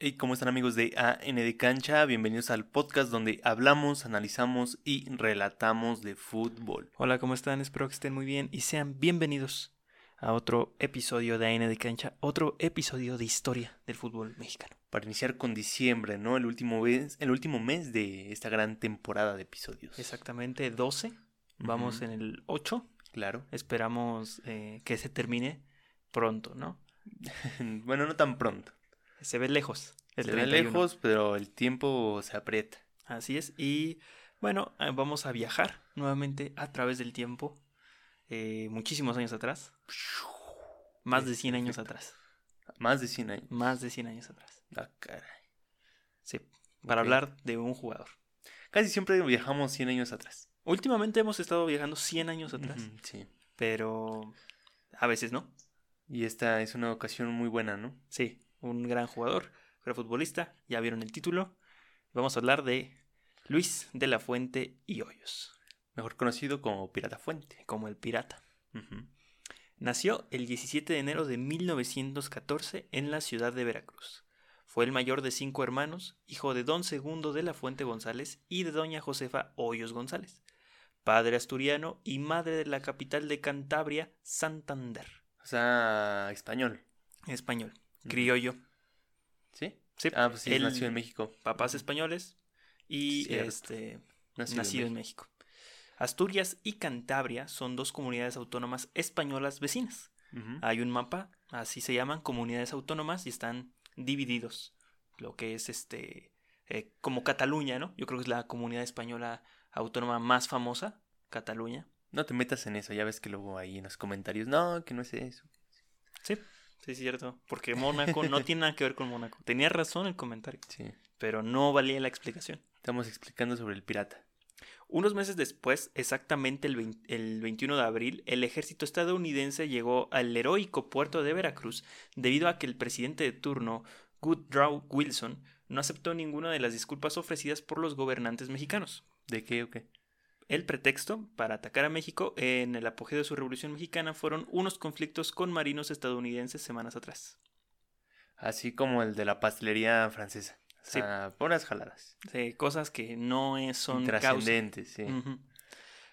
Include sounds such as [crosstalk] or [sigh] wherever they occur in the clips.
Hey, ¿cómo están amigos de AN de Cancha? Bienvenidos al podcast donde hablamos, analizamos y relatamos de fútbol. Hola, ¿cómo están? Espero que estén muy bien y sean bienvenidos a otro episodio de AN de Cancha, otro episodio de historia del fútbol mexicano. Para iniciar con diciembre, ¿no? El último mes, el último mes de esta gran temporada de episodios. Exactamente 12, vamos en el 8, Claro. esperamos eh, que se termine pronto, ¿no? [laughs] bueno, no tan pronto. Se ve lejos. el Se ve 31. lejos, pero el tiempo se aprieta. Así es. Y bueno, eh, vamos a viajar nuevamente a través del tiempo. eh, muchísimos años atrás. Más de 100 años atrás. Más de 100 años. Más de 100 años atrás. Ah, caray. Sí. Para hablar de un jugador. Casi siempre viajamos 100 años atrás. Últimamente hemos estado viajando 100 años atrás. Sí. Pero a veces no. Y esta es una ocasión muy buena, ¿no? Sí, un gran jugador, gran futbolista. Ya vieron el título. Vamos a hablar de Luis de la Fuente y Hoyos, Mejor conocido como Pirata Fuente. como el pirata. Nació el 17 de enero de 1914 en la ciudad de Veracruz. Fue el mayor de cinco hermanos, hijo de don Segundo de la Fuente González y de doña Josefa Hoyos González, padre asturiano y madre de la capital de Cantabria, Santander. O sea, español. Español. Criollo. ¿Sí? Sí, Ah, pues sí, él- nació en México. papás españoles y Cierto. este Nacido, nacido en México. Asturias y Cantabria son dos comunidades autónomas españolas vecinas. Hay un mapa, así se llaman, comunidades autónomas y están divididos. Lo que es este eh, como Cataluña, ¿no? Yo creo que es la comunidad española autónoma más famosa, Cataluña. No te metas en eso, ya ves que luego ahí en los comentarios, no, que no es eso. Sí, sí, es cierto. Porque Mónaco no tiene nada que ver con Mónaco. Tenía razón el comentario, Sí, pero no valía la explicación. estamos explicando sobre el pirata. Unos meses después, exactamente el, 20 el 21 de abril, el ejército estadounidense llegó al heroico puerto de Veracruz debido a que el presidente de turno, Woodrow Wilson, no aceptó ninguna de las disculpas ofrecidas por los gobernantes mexicanos. ¿De qué o qué? El pretexto para atacar a México en el apogeo de su revolución mexicana fueron unos conflictos con marinos estadounidenses semanas atrás. Así como el de la pastelería francesa. O Sí. sea, puras jaladas. Sí, cosas que no son. Trascendentes, sí.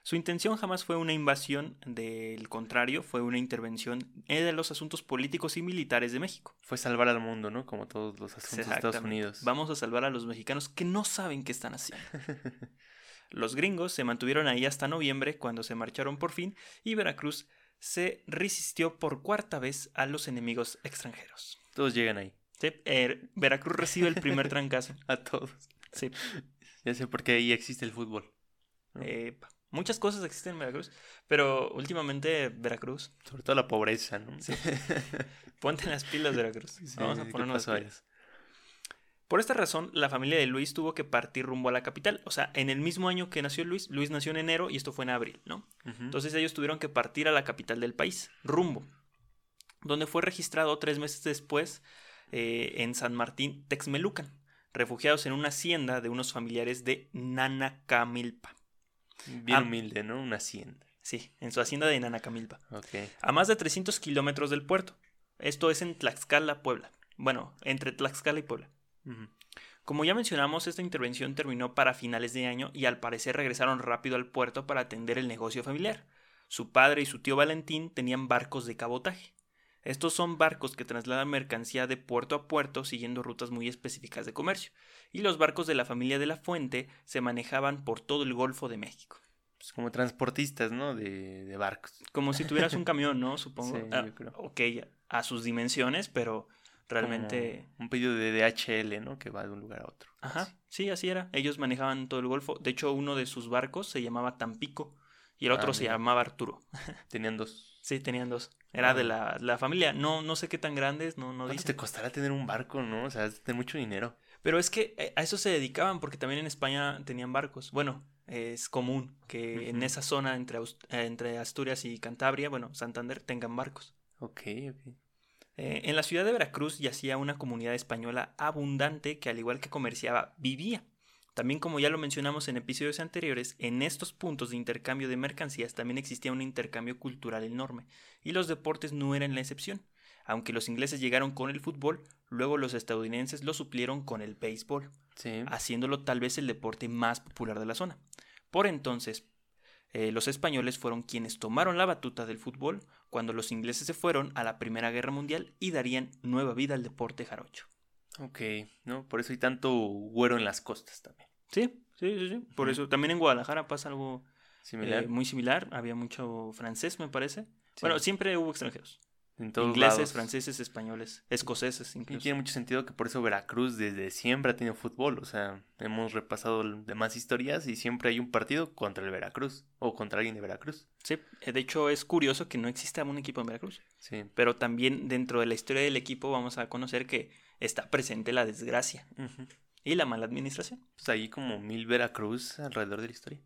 Su intención jamás fue una invasión, del contrario, fue una intervención en los asuntos políticos y militares de México. Fue salvar al mundo, ¿no? Como todos los asuntos de Estados. Unidos. Vamos a salvar a los mexicanos que no saben qué están haciendo. [laughs] Los gringos se mantuvieron ahí hasta noviembre, cuando se marcharon por fin, y Veracruz se resistió por cuarta vez a los enemigos extranjeros. Todos llegan ahí. Sí, eh, Veracruz recibe el primer trancazo. [laughs] A todos. Sí. Ya sé por qué ahí existe el fútbol. ¿no? Eh, muchas cosas existen en Veracruz, pero últimamente Veracruz Sobre todo la pobreza, ¿no? Sí. Ponte las pilas, Veracruz. [laughs] Sí, Vamos a ¿qué ponernos las pasó ahí? pilas. Por esta razón, la familia de Luis tuvo que partir rumbo a la capital. O sea, en el mismo año que nació Luis, Luis nació en enero y esto fue en abril, ¿no? Entonces ellos tuvieron que partir a la capital del país, rumbo, donde fue registrado tres meses después eh, en San Martín, Texmelucan, refugiados en una hacienda de unos familiares de Nanacamilpa. Bien humilde, ¿no? Una hacienda. Sí, en su hacienda de Nanacamilpa. Ok. a más de 300 kilómetros del puerto. Esto es en Tlaxcala, Puebla. Bueno, entre Tlaxcala y Puebla. Como ya mencionamos, esta intervención terminó para finales de año y al parecer regresaron rápido al puerto para atender el negocio familiar. Su padre y su tío Valentín tenían barcos de cabotaje. Estos son barcos que trasladan mercancía de puerto a puerto siguiendo rutas muy específicas de comercio, y los barcos de la familia de la Fuente se manejaban por todo el Golfo de México. Pues como transportistas, ¿no? De, de barcos. Como si tuvieras un camión, ¿no? [laughs] Supongo. Sí, Ah, yo creo. ok, a sus dimensiones, pero realmente... Como un pedido de DHL, ¿no? Que va de un lugar a otro. Ajá, Así. sí, así era. Ellos manejaban todo el Golfo. De hecho, uno de sus barcos se llamaba Tampico y el otro Ah, se mira. llamaba Arturo. [laughs] Tenían dos. Sí, tenían dos. Era Ah. de la, la familia. No, no sé qué tan grandes, no, no ¿Cuánto dice. te costará tener un barco, no? O sea, es de mucho dinero. Pero es que eh, a eso se dedicaban porque también en España tenían barcos. Bueno, es común que en esa zona entre, eh, entre Asturias y Cantabria, bueno, Santander, tengan barcos. Ok, ok. Eh, en la ciudad de Veracruz yacía una comunidad española abundante que al igual que comerciaba, vivía. También como ya lo mencionamos en episodios anteriores, en estos puntos de intercambio de mercancías también existía un intercambio cultural enorme, y los deportes no eran la excepción. Aunque los ingleses llegaron con el fútbol, luego los estadounidenses lo suplieron con el béisbol, Sí. haciéndolo tal vez el deporte más popular de la zona. Por entonces, eh, los españoles fueron quienes tomaron la batuta del fútbol cuando los ingleses se fueron a la Primera Guerra Mundial y darían nueva vida al deporte jarocho. Ok, ¿no? Por eso hay tanto güero en las costas también. Sí, sí, sí, sí. Por eso también en Guadalajara pasa algo Similar. eh, muy similar. Había mucho francés, me parece. Sí. Bueno, siempre hubo extranjeros. En todos Ingleses, lados. franceses, españoles, escoceses Y incluso. tiene mucho sentido que por eso Veracruz desde siempre ha tenido fútbol. O sea, hemos repasado demás historias y siempre hay un partido contra el Veracruz o contra alguien de Veracruz. Sí, eh, de hecho es curioso que no exista un equipo en Veracruz. Sí. Pero también dentro de la historia del equipo vamos a conocer que está presente la desgracia. Y la mala administración. Pues ahí como mil Veracruz alrededor de la historia.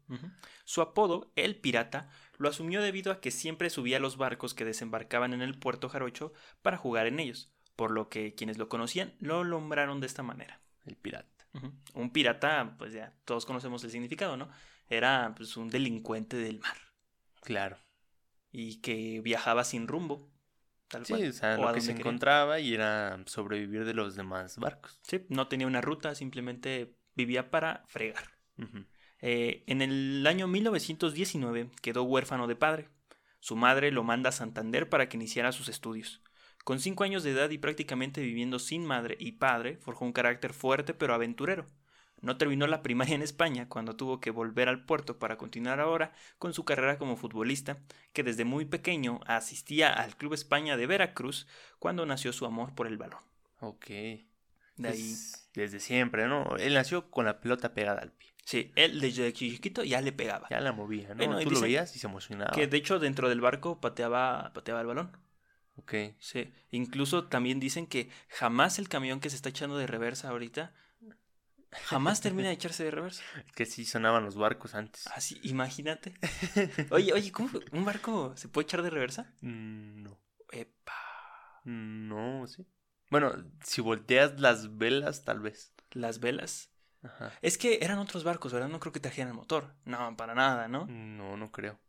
Su apodo, el pirata, lo asumió debido a que siempre subía a los barcos que desembarcaban en el puerto jarocho para jugar en ellos, por lo que quienes lo conocían lo nombraron de esta manera. El pirata. Un pirata, pues ya todos conocemos el significado, ¿no? Era pues un delincuente del mar Claro. y que viajaba sin rumbo, tal Sí, cual. o sea, o lo que se quería. encontraba y era sobrevivir de los demás barcos. Sí, no tenía una ruta, simplemente vivía para fregar. Eh, en el año 1919 quedó huérfano de padre. Su madre lo manda a Santander para que iniciara sus estudios. Con cinco años de edad y prácticamente viviendo sin madre y padre, forjó un carácter fuerte pero aventurero. No terminó la primaria en España cuando tuvo que volver al puerto para continuar ahora con su carrera como futbolista, que desde muy pequeño asistía al Club España de Veracruz cuando nació su amor por el balón. Ok. De ahí, Pues, desde siempre, ¿no? Él nació con la pelota pegada al pie. sí, él desde chiquito ya le pegaba. Ya la movía, ¿no? Bueno, Tú lo veías y se emocionaba. Que de hecho dentro del barco pateaba, pateaba el balón. Ok. Sí. Incluso también dicen que jamás el camión que se está echando de reversa ahorita, jamás termina de echarse de reversa. Que sí sonaban los barcos antes. Así, imagínate. [laughs] Oye, oye, ¿cómo un barco se puede echar de reversa? Mm, No. Epa. No, sí. Bueno, si volteas las velas, tal vez. Las velas. Ajá. Es que eran otros barcos, ¿verdad? No creo que trajeran el motor. No, para nada, ¿no? No, no creo.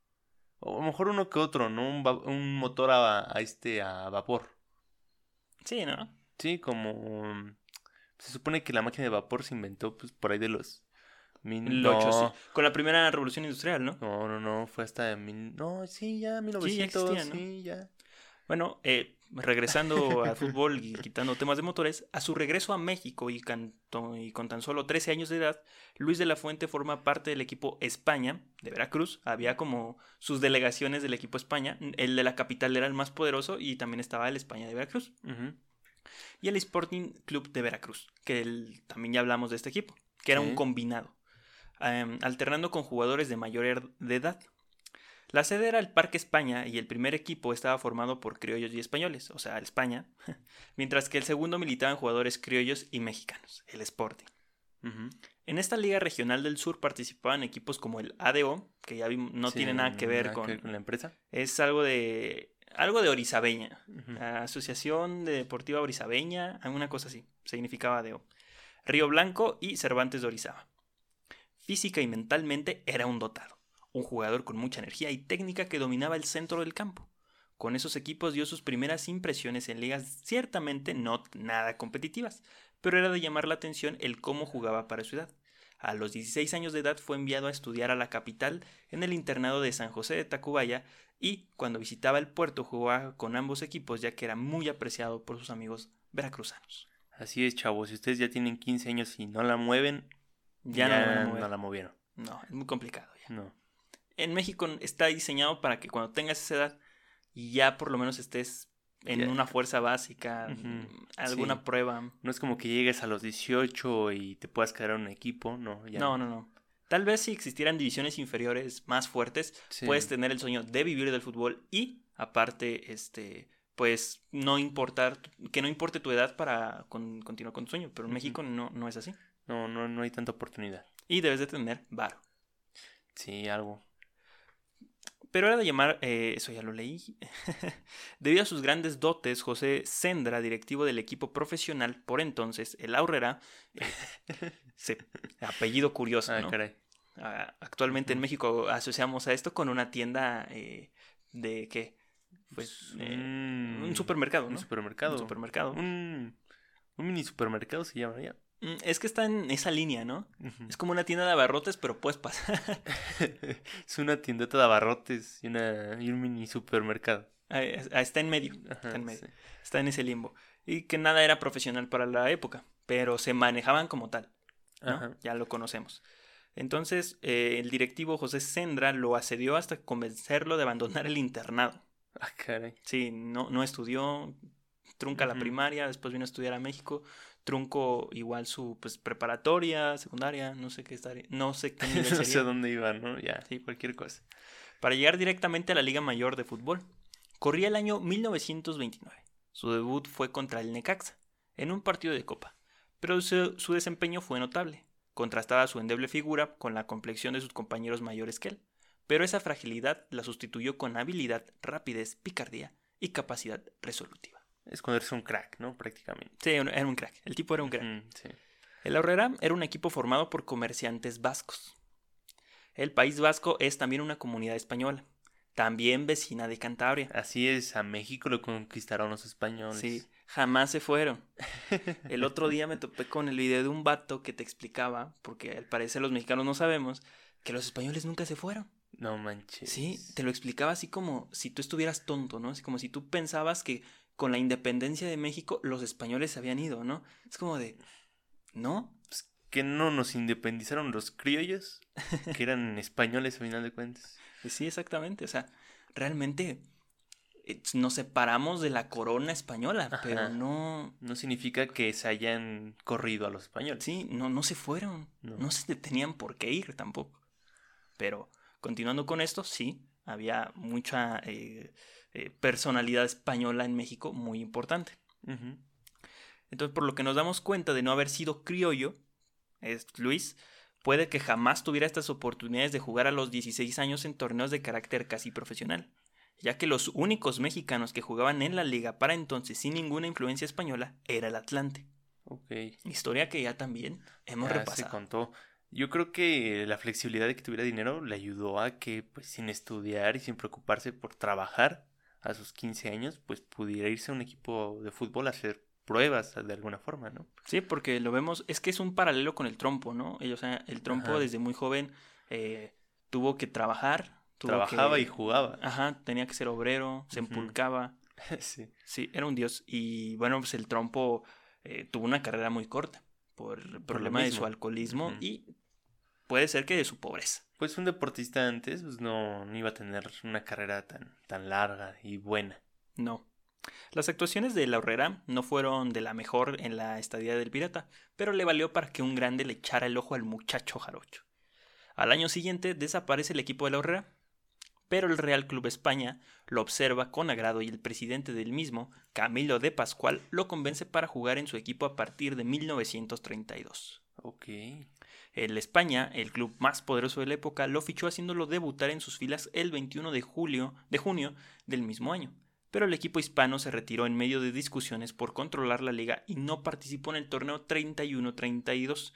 O a lo mejor uno que otro, ¿no? Un, un motor a, a este a vapor. Sí, ¿no? Sí, como mm, se supone que la máquina de vapor se inventó pues por ahí de los mil... El no, ocho, sí. Con la primera revolución industrial, ¿no? no, no, no, fue hasta de mil... No, sí, ya ya 1900, existía, ¿no? sí, ya. Bueno, eh, regresando [laughs] al fútbol y quitando temas de motores, a su regreso a México y, canto- y con tan solo 13 años de edad, Luis de la Fuente forma parte del equipo España de Veracruz. Había como sus delegaciones del equipo España. El de la capital era el más poderoso y también estaba el España de Veracruz. Y el Sporting Club de Veracruz, que el- también ya hablamos de este equipo, que era un combinado, em, alternando con jugadores de mayor er- de edad. La sede era el Parque España y el primer equipo estaba formado por criollos y españoles, o sea, el España, [laughs] mientras que el segundo militaban jugadores criollos y mexicanos, el Sporting. En esta liga regional del sur participaban equipos como el ADO, que ya vimos, no Sí, tiene nada que ver con... la empresa. Es algo de... Algo de Orizabeña, Asociación de Deportiva Orizabeña, alguna cosa así, significaba ADO. Río Blanco y Cervantes de Orizaba. Física y mentalmente era un dotado, un jugador con mucha energía y técnica que dominaba el centro del campo. Con esos equipos dio sus primeras impresiones en ligas ciertamente no nada competitivas, pero era de llamar la atención el cómo jugaba para su edad. A los 16 años de edad fue enviado a estudiar a la capital en el internado de San José de Tacubaya y cuando visitaba el puerto jugaba con ambos equipos ya que era muy apreciado por sus amigos veracruzanos. Así es, chavos. Si ustedes ya tienen 15 años y no la mueven, Ya, no, la movieron. No, es muy complicado ya. No. En México está diseñado para que cuando tengas esa edad ya por lo menos estés en Ya. una fuerza básica, alguna sí. prueba. No es como que llegues a los 18 y te puedas quedar en un equipo, no. Ya No, no, no. Tal vez si existieran divisiones inferiores más fuertes, Sí. puedes tener el sueño de vivir del fútbol y aparte, este, pues no importar, que no importe tu edad para con- continuar con tu sueño, pero en. México no, no es así. No, no, no hay tanta oportunidad. Y debes de tener varo. Sí, algo. Pero era de llamar, eh, eso ya lo leí. [laughs] Debido a sus grandes dotes, José Sendra, directivo del equipo profesional por entonces, el Aurrera, [laughs] apellido curioso, Ah, ¿no? caray. Ah, actualmente en. México asociamos a esto con una tienda eh, de qué? Pues, Pues, eh, un- un supermercado, Un supermercado. Un supermercado. Un, un mini supermercado se llamaría. Mm, Es que está en esa línea, ¿no? Es como una tienda de abarrotes, pero puedes pasar. [laughs] es una tiendeta de abarrotes y, una, y un mini supermercado. Ahí- ahí está en medio. Ajá, Está en medio. sí. Está en ese limbo. Y que nada era profesional para la época, pero se manejaban como tal. Ya lo conocemos. Entonces, eh, el directivo José Sendra lo asedió hasta convencerlo de abandonar el internado. Ah, caray. Sí, no, no estudió, trunca la primaria, después vino a estudiar a México, trunco igual su pues, preparatoria, secundaria, no sé qué estaría, no sé qué [laughs] nivel no sé dónde iba, ¿no? Ya, Sí. cualquier cosa. para llegar directamente a la Liga Mayor de Fútbol. Corría el año 1929. Su debut fue contra el Necaxa, en un partido de Copa, pero su, su desempeño fue notable. Contrastaba su endeble figura con la complexión de sus compañeros mayores que él, pero esa fragilidad la sustituyó con habilidad, rapidez, picardía y capacidad resolutiva. Es cuando eres un crack, ¿no? Prácticamente. Sí, era un crack, el tipo era un crack. Mm, sí. El Aurrera era un equipo formado por comerciantes vascos. El País Vasco es también una comunidad española, también vecina de Cantabria. Así es, a México lo conquistaron los españoles. Sí, jamás se fueron. El otro [laughs] día me topé con el video de un vato que te explicaba, porque al parecer los mexicanos no sabemos, que los españoles nunca se fueron. No manches. Sí, te lo explicaba así como si tú estuvieras tonto, ¿no? Así como si tú pensabas que con la independencia de México los españoles se habían ido, ¿no? Es como de, ¿no? Que no nos independizaron los criollos, que eran españoles a final de cuentas. [laughs] Sí, exactamente. O sea, realmente nos separamos de la corona española, Ajá. pero no, No significa que se hayan corrido a los españoles. sí, no, no se fueron. No. No. se tenían por qué ir tampoco. Pero continuando con esto, sí, había mucha eh, eh, personalidad española en México muy importante. Entonces, por lo que nos damos cuenta de no haber sido criollo, es Luis, puede que jamás tuviera estas oportunidades de jugar a los 16 años en torneos de carácter casi profesional, ya que los únicos mexicanos que jugaban en la liga para entonces sin ninguna influencia española era el Atlante. Ok. Historia que ya también hemos Ya se repasado. contó. Yo creo que la flexibilidad de que tuviera dinero le ayudó a que, pues, sin estudiar y sin preocuparse por trabajar a sus 15 años, pues pudiera irse a un equipo de fútbol a hacer pruebas de alguna forma, ¿no? Sí, porque lo vemos, es que es un paralelo con el trompo, ¿no? Ellos, o sea, el trompo Ajá. desde muy joven eh, tuvo que trabajar. Trabajaba que- y jugaba. Ajá, tenía que ser obrero, se empulcaba. [laughs] sí. Sí, era un dios. Y bueno, pues el trompo eh, tuvo una carrera muy corta por el problema de su alcoholismo y puede ser que de su pobreza. Pues un deportista antes, pues no, no iba a tener una carrera tan, tan larga y buena. No. Las actuaciones de la Horrera no fueron de la mejor en la estadía del pirata, pero le valió para que un grande le echara el ojo al muchacho jarocho. Al año siguiente desaparece el equipo de la Horrera, pero el Real Club España lo observa con agrado y el presidente del mismo, Camilo de Pascual, lo convence para jugar en su equipo a partir de 1932. Ok. El España, el club más poderoso de la época, lo fichó haciéndolo debutar en sus filas el 21 de, julio, de junio del mismo año. Pero el equipo hispano se retiró en medio de discusiones por controlar la liga y no participó en el torneo 31-32,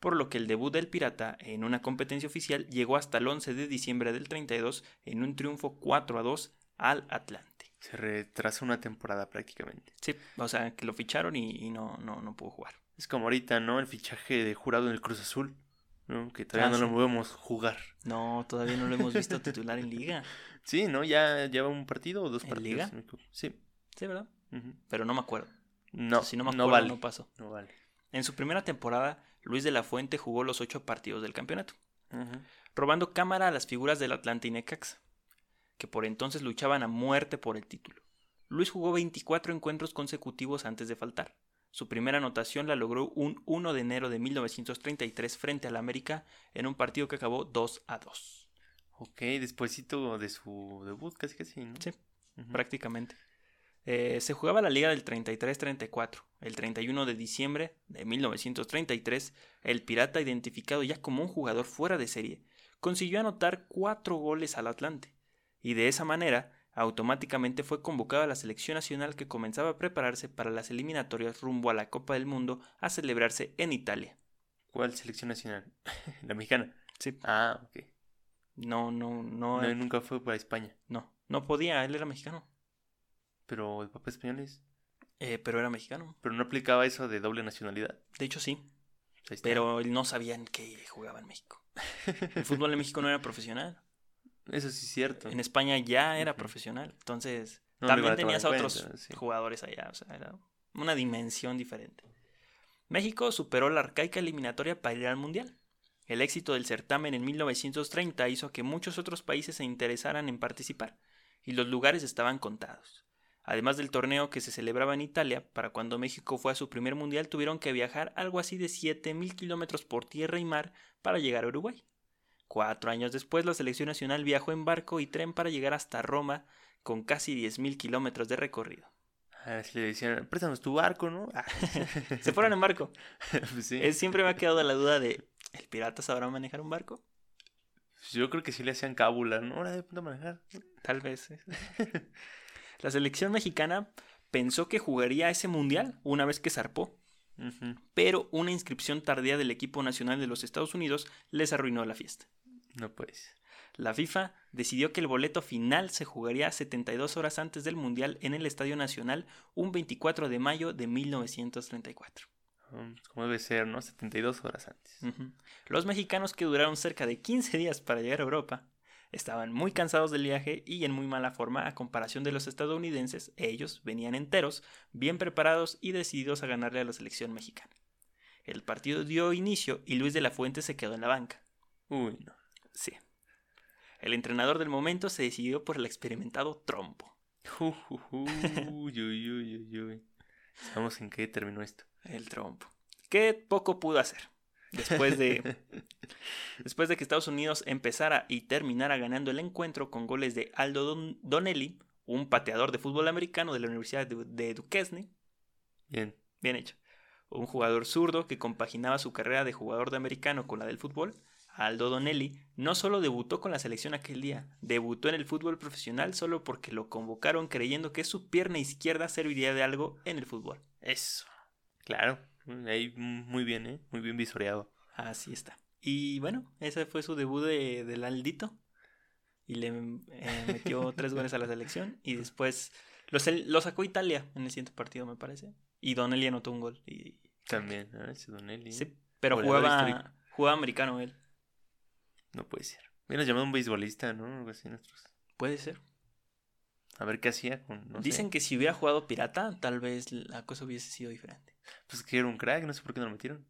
por lo que el debut del Pirata en una competencia oficial llegó hasta el 11 de diciembre del 32 en un triunfo 4 a 2 al Atlante. Se retrasa una temporada prácticamente. Sí, o sea, que lo ficharon y, y no, no, no pudo jugar. Es como ahorita, ¿no? El fichaje de jurado en el Cruz Azul, ¿no? Que todavía Ah, no sí. lo podemos jugar. No, todavía no lo hemos visto [laughs] titular en liga. Sí, ¿no? Ya lleva un partido o dos ¿En partidos. liga? Sí. Sí, ¿verdad? Pero no me acuerdo. No, si no me no acuerdo, vale. no pasó. No vale. En su primera temporada, Luis de la Fuente jugó los ocho partidos del campeonato, robando cámara a las figuras del Atlante y Necaxa, que por entonces luchaban a muerte por el título. Luis jugó 24 encuentros consecutivos antes de faltar. Su primera anotación la logró un 1 de enero de 1933 frente al América en un partido que acabó 2 a 2. Ok, despuésito de su debut, casi casi, ¿no? Sí. Prácticamente. Eh, se jugaba la liga del 33-34. El 31 de diciembre de 1933, el Pirata, identificado ya como un jugador fuera de serie, consiguió anotar cuatro goles al Atlante, y de esa manera automáticamente fue convocado a la selección nacional que comenzaba a prepararse para las eliminatorias rumbo a la Copa del Mundo a celebrarse en Italia. ¿Cuál selección nacional? [laughs] La mexicana. Sí, Ah, ok. no, no, no, No, nunca fue para España. no, no podía, él era mexicano. Pero el papá español es. Eh, pero era mexicano. Pero no aplicaba eso de doble nacionalidad. De hecho, sí. Pero él no sabían que jugaba en México. El fútbol en México no era profesional. Eso sí es cierto. En España ya era profesional. Entonces, No también tenías a en otros cuenta, sí. jugadores allá. O sea, era una dimensión diferente. México superó la arcaica eliminatoria para ir al Mundial. El éxito del certamen en 1930 hizo que muchos otros países se interesaran en participar, y los lugares estaban contados. Además del torneo que se celebraba en Italia, para cuando México fue a su primer mundial tuvieron que viajar algo así de 7.000 kilómetros por tierra y mar para llegar a Uruguay. Cuatro años después, la selección nacional viajó en barco y tren para llegar hasta Roma con casi 10.000 kilómetros de recorrido. Ah, le decían, préstanos tu barco, ¿no? Ah, [laughs] Se fueron en barco. [laughs] pues sí. Siempre me ha quedado la duda de, ¿el pirata sabrá manejar un barco? Yo creo que sí le hacían cábula, ¿no? Ahora de punto manejar. Tal vez. eh. [laughs] la selección mexicana pensó que jugaría ese mundial una vez que zarpó, pero una inscripción tardía del equipo nacional de los Estados Unidos les arruinó la fiesta. No pues. La FIFA decidió que el boleto final se jugaría 72 horas antes del Mundial en el Estadio Nacional un 24 de mayo de 1934. Um, como debe ser, ¿no? 72 horas antes. Los mexicanos que duraron cerca de 15 días para llegar a Europa estaban muy cansados del viaje y en muy mala forma a comparación de los estadounidenses. Ellos venían enteros, bien preparados y decididos a ganarle a la selección mexicana. El partido dio inicio y Luis de la Fuente se quedó en la banca. Uy, no. Sí. El entrenador del momento se decidió por el experimentado Trompo. Uy, uy, uy, uy, uy. Sabemos en qué terminó esto. El trompo. Que poco pudo hacer. Después de, [laughs] después de que Estados Unidos empezara y terminara ganando el encuentro con goles de Aldo Don- Donnelly, un pateador de fútbol americano de la Universidad de, de Duquesne, Bien. bien hecho, un jugador zurdo que compaginaba su carrera de jugador de americano con la del fútbol, Aldo Donnelly no solo debutó con la selección aquel día, debutó en el fútbol profesional solo porque lo convocaron creyendo que su pierna izquierda serviría de algo en el fútbol. Eso. Claro. Ahí muy bien, ¿eh? Muy bien visoreado. Así está. Y bueno, ese fue su debut de, del Aldito. Y le eh, metió [laughs] tres goles a la selección. Y después lo, lo sacó Italia en el siguiente partido, me parece. Y Donnelly anotó un gol. Y, También, ¿no? Ese Donelli. sí, pero Goleador jugaba, jugaba americano él. No puede ser. Hubieras llamado a un beisbolista, ¿no? Algo así nosotros. Puede ser. A ver qué hacía con. No Dicen sé. que si hubiera jugado pirata, tal vez la cosa hubiese sido diferente. Pues que era un crack, no sé por qué no lo metieron.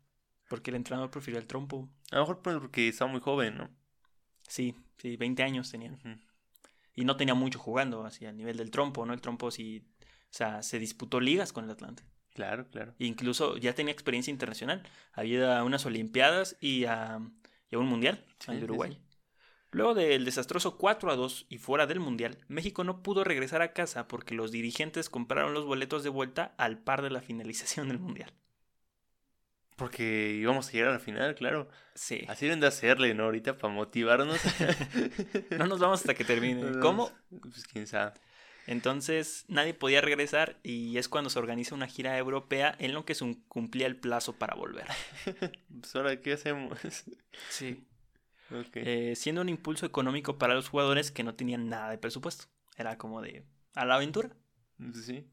Porque el entrenador prefirió el trompo. A lo mejor pues, porque estaba muy joven, ¿no? Sí, sí, 20 años tenía. Y no tenía mucho jugando, así a nivel del trompo, ¿no? El trompo sí. O sea, se disputó ligas con el Atlante. Claro, claro. Incluso ya tenía experiencia internacional. Había ido a unas Olimpiadas y a, y a un Mundial, Sí, al sí, de Uruguay. sí. Luego del desastroso 4 a 2 y fuera del Mundial, México no pudo regresar a casa porque los dirigentes compraron los boletos de vuelta al par de la finalización del Mundial. Porque íbamos a llegar a la final, claro. Sí. Así deben de hacerle, ¿no? Ahorita para motivarnos. [laughs] No nos vamos hasta que termine. [laughs] ¿Cómo? Pues quién sabe. Entonces nadie podía regresar y es cuando se organiza una gira europea en lo que se cumplía el plazo para volver. [laughs] Pues ahora, ¿qué hacemos? Sí. Eh, siendo un impulso económico para los jugadores que no tenían nada de presupuesto. Era como de a la aventura. Sí.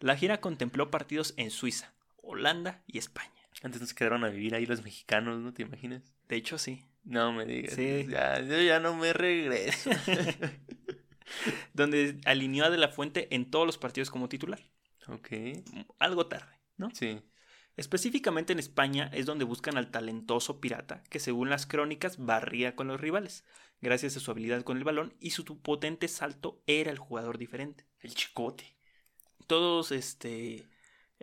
La gira contempló partidos en Suiza, Holanda y España. Antes nos quedaron a vivir ahí los mexicanos, ¿no te imaginas? De hecho, sí. No me digas. Sí. Ya, yo ya no me regreso. [laughs] Donde alineó a De La Fuente en todos los partidos como titular. ok. Algo tarde, ¿no? Sí. Específicamente en España es donde buscan al talentoso pirata que según las crónicas barría con los rivales. Gracias a su habilidad con el balón y su potente salto era el jugador diferente. El chicote. Todos este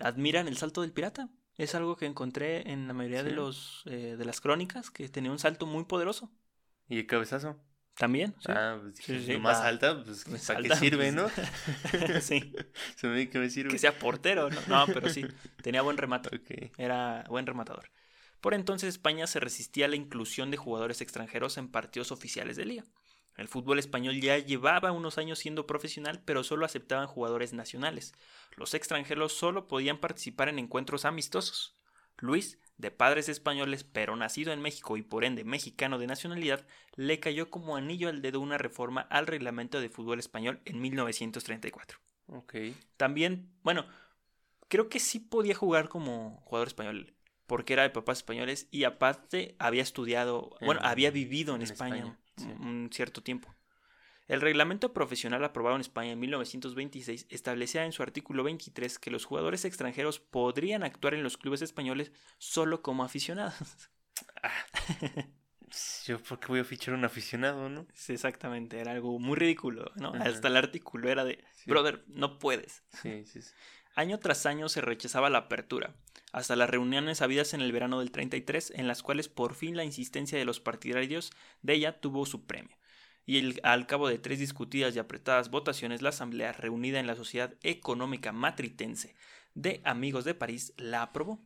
admiran el salto del pirata. Es algo que encontré en la mayoría de los eh, de las crónicas que tenía un salto muy poderoso. ¿Y el cabezazo? También. sí. Ah, pues Sí, sí, lo más va. alta, pues [laughs] Pues ¿para qué alta, sirve, pues, no? [laughs] sí. [laughs] Se me que me sirve. Que sea portero, ¿no? No, pero sí. Tenía buen remate. Era buen rematador. Por entonces España se resistía a la inclusión de jugadores extranjeros en partidos oficiales de liga. El fútbol español ya llevaba unos años siendo profesional, pero solo aceptaban jugadores nacionales. Los extranjeros solo podían participar en encuentros amistosos. Luis, de padres españoles pero nacido en México y por ende mexicano de nacionalidad, le cayó como anillo al dedo una reforma al reglamento de fútbol español en 1934. Ok. También, bueno, creo que sí podía jugar como jugador español, porque era de papás españoles y aparte había estudiado, bueno, En- había vivido en, en España, España, sí. un, un cierto tiempo. El reglamento profesional aprobado en España en 1926 establecía en su artículo 23 que los jugadores extranjeros podrían actuar en los clubes españoles solo como aficionados. [laughs] Yo, ¿por qué voy a fichar a un aficionado, no? Sí, exactamente, era algo muy ridículo, ¿no? Ajá. Hasta el artículo era de, Sí. brother, no puedes. Sí, sí, sí. Año tras año se rechazaba la apertura, hasta las reuniones habidas en el verano del 33, en las cuales por fin la insistencia de los partidarios de ella tuvo su premio. Y el- al cabo de tres discutidas y apretadas votaciones, la asamblea reunida en la Sociedad Económica Matritense de Amigos de París la aprobó.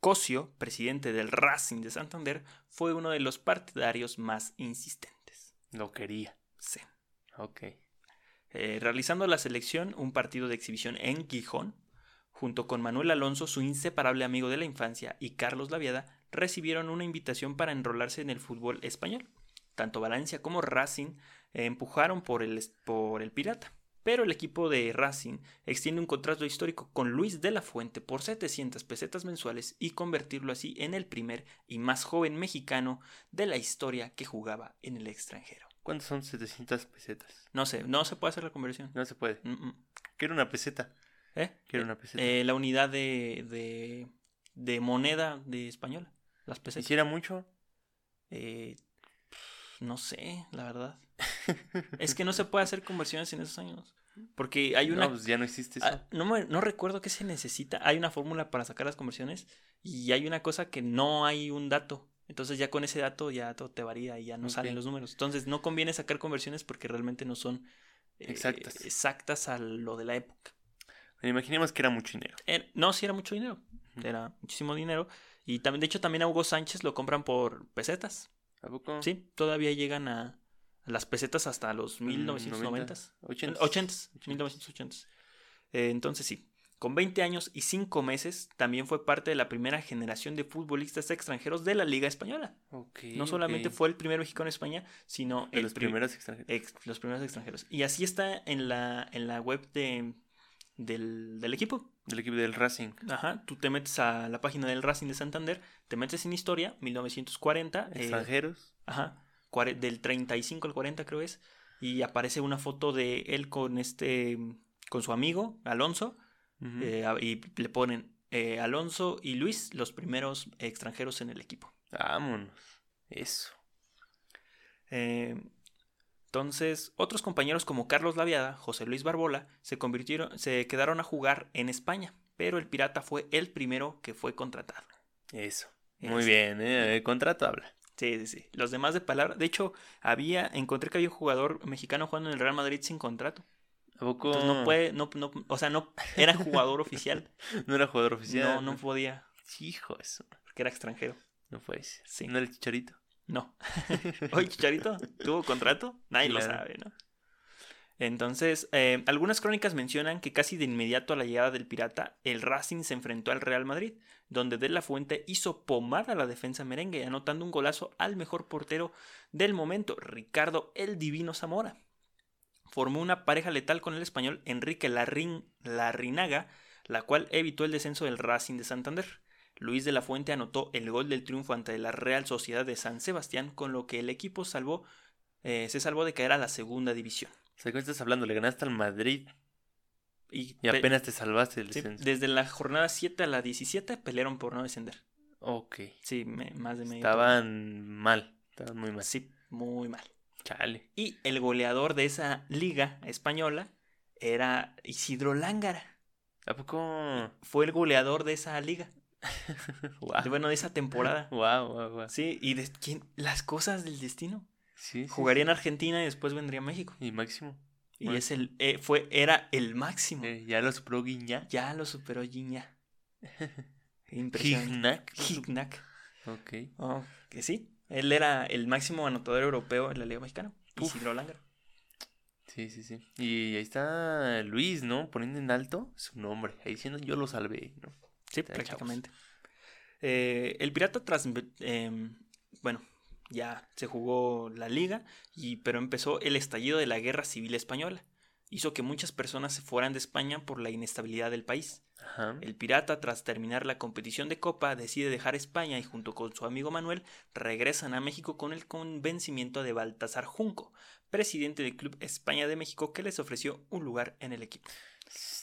Cosio, presidente del Racing de Santander, fue uno de los partidarios más insistentes. Lo quería. Sí. Ok. Eh, realizando la selección un partido de exhibición en Gijón, junto con Manuel Alonso, su inseparable amigo de la infancia, y Carlos Laviada, recibieron una invitación para enrolarse en el fútbol español. Tanto Valencia como Racing eh, empujaron por el, por el Pirata. Pero el equipo de Racing extiende un contrato histórico con Luis de la Fuente por 700 pesetas mensuales y convertirlo así en el primer y más joven mexicano de la historia que jugaba en el extranjero. ¿Cuántos son 700 pesetas? No sé, no se puede hacer la conversión. No se puede. Mm, mm. Quiero una peseta. ¿Eh? Quiero una peseta. Eh, la unidad de, de, de moneda de española. Las pesetas. ¿Hiciera mucho? Eh, no sé, la verdad. es que no se puede hacer conversiones en esos años. Porque hay una... No, pues ya no existe eso. Ah, no, me- no recuerdo qué se necesita. Hay una fórmula para sacar las conversiones y hay una cosa que no hay un dato. Entonces ya con ese dato ya todo te varía y ya no salen los números. Entonces no conviene sacar conversiones porque realmente no son eh, Exactas. exactas a lo de la época. Imaginemos que era mucho dinero. Er- no, sí era mucho dinero. Era muchísimo dinero. Y también, de hecho, también a Hugo Sánchez lo compran por pesetas. ¿A poco? Sí, todavía llegan a, a las pesetas hasta los Mm, 1990. 80. 80, 1980. Eh, entonces sí, con 20 años y 5 meses también fue parte de la primera generación de futbolistas extranjeros de la Liga Española. No solamente fue el primer mexicano en España, sino de el los pri- primeros extranjeros. ex- los primeros extranjeros. Y así está en la, en la web de, del, del equipo. Del equipo del Racing. Ajá, tú te metes a la página del Racing de Santander, te metes en historia, 1940, eh, Extranjeros. ajá, cuare- del 35 al 40 creo es, y aparece una foto de él con este, con su amigo Alonso, eh, y le ponen eh, Alonso y Luis, los primeros extranjeros en el equipo. Vámonos. Eso. Eh, entonces, otros compañeros como Carlos Laviada, José Luis Barbola, se convirtieron, se quedaron a jugar en España, pero el Pirata fue el primero que fue contratado. Eso. Muy Eso. bien, ¿eh? El contrato habla. Sí, sí, sí. Los demás de palabra. De hecho, había, encontré que había un jugador mexicano jugando en el Real Madrid sin contrato. ¿A poco Entonces no puede, no, no, o sea, no era jugador [laughs] oficial. no era jugador oficial? No, no podía, Hijo, eso. porque era extranjero. No ser. Sí. ¿No era el chicharito? No. [laughs] Oye, Chicharito, ¿tuvo contrato? Nadie lo sabe, ¿no? Entonces, eh, algunas crónicas mencionan que casi de inmediato a la llegada del pirata, el Racing se enfrentó al Real Madrid, donde De La Fuente hizo pomada a la defensa merengue, anotando un golazo al mejor portero del momento, Ricardo el Divino Zamora. Formó una pareja letal con el español Enrique Larrin, Larrinaga, la cual evitó el descenso del Racing de Santander. Luis de la Fuente anotó el gol del triunfo ante la Real Sociedad de San Sebastián, con lo que el equipo salvó, eh, se salvó de caer a la segunda división. O sea, ¿qué estás hablando? Le ganaste al Madrid Y, y pe- apenas te salvaste del sí, descenso. desde la jornada 7 a la 17 pelearon por no descender. Ok. Sí, me- más de medio. Estaban mal. Estaban muy mal. Sí, muy mal. Chale. Y el goleador de esa liga española era Isidro Lángara. ¿A poco? Fue el goleador de esa liga. [laughs] Bueno, de esa temporada. [laughs] Guau, guau, guau. Sí, y de quién las cosas del destino. Sí, sí, Jugaría en. Argentina y después vendría a México. Y máximo. Y Bueno. es el eh, fue era el máximo. Eh, ya lo superó Guiñá. Ya lo superó [laughs] Gignac. Impresionante. Gignac. Ok. Oh, que sí. Él era el máximo anotador europeo en la Liga Mexicana. Uf. Isidro Lángara. Sí, sí, sí. Y ahí está Luis, ¿no? Poniendo en alto su nombre. Ahí diciendo yo lo salvé, ¿no? Sí, prácticamente. Eh, el Pirata tras eh, bueno, ya se jugó la liga, y, pero empezó el estallido de la Guerra Civil Española. hizo que muchas personas se fueran de España por la inestabilidad del país. Ajá. El pirata, tras terminar la competición de Copa, decide dejar España y junto con su amigo Manuel regresan a México con el convencimiento de Baltasar Junco, presidente del Club España de México, que les ofreció un lugar en el equipo.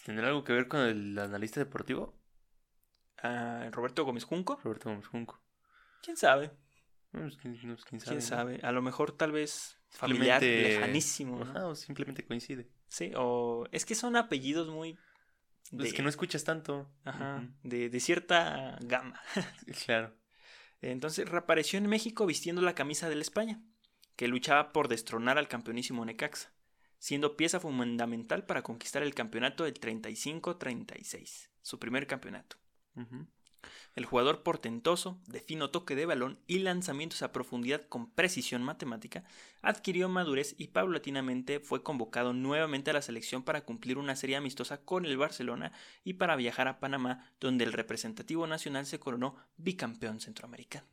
¿Tendrá algo que ver con el analista deportivo? Roberto Gómez Junco, Roberto Gómez Junco. quién sabe, No, pues, quién, no, pues, quién sabe. quién sabe, a lo mejor tal vez familiar, Simplemente- lejanísimo. Ajá, o simplemente coincide. Sí, o es que son apellidos muy Pues de, que no escuchas tanto. ajá, de, de cierta gama. [laughs] Claro. Entonces reapareció en México vistiendo la camisa del España, que luchaba por destronar al campeonísimo Necaxa, siendo pieza fundamental para conquistar el campeonato del 35-36, su primer campeonato. El jugador portentoso, de fino toque de balón y lanzamientos a profundidad con precisión matemática, adquirió madurez y paulatinamente fue convocado nuevamente a la selección para cumplir una serie amistosa con el Barcelona y para viajar a Panamá, donde el representativo nacional se coronó bicampeón centroamericano.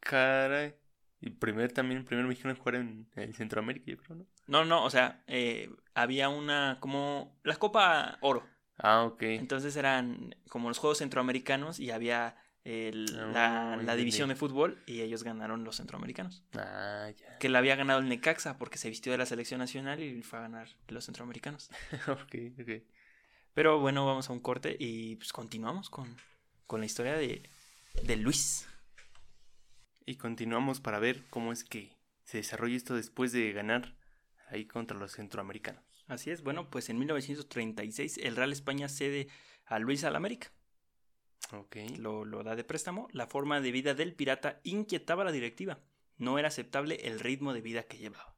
Caray. Y primer también, primer mexicano jugar en, en Centroamérica, yo creo, ¿no? No, no, o sea, eh, había una como la Copa Oro. Ah, ok. Entonces eran como los Juegos Centroamericanos y había el- Ah, la, división de fútbol y ellos ganaron los centroamericanos. Ah, ya. Que la había ganado el Necaxa porque se vistió de la selección nacional y fue a ganar los centroamericanos. [laughs] ok, ok. Pero bueno, vamos a un corte y pues continuamos con, con la historia de, de Luis. Y continuamos para ver cómo es que se desarrolla esto después de ganar ahí contra los centroamericanos. Así es, bueno, pues en 1936 el Real España cede a Luis al América. Ok. lo, lo da de préstamo, la forma de vida del pirata inquietaba a la directiva. No era aceptable el ritmo de vida que llevaba.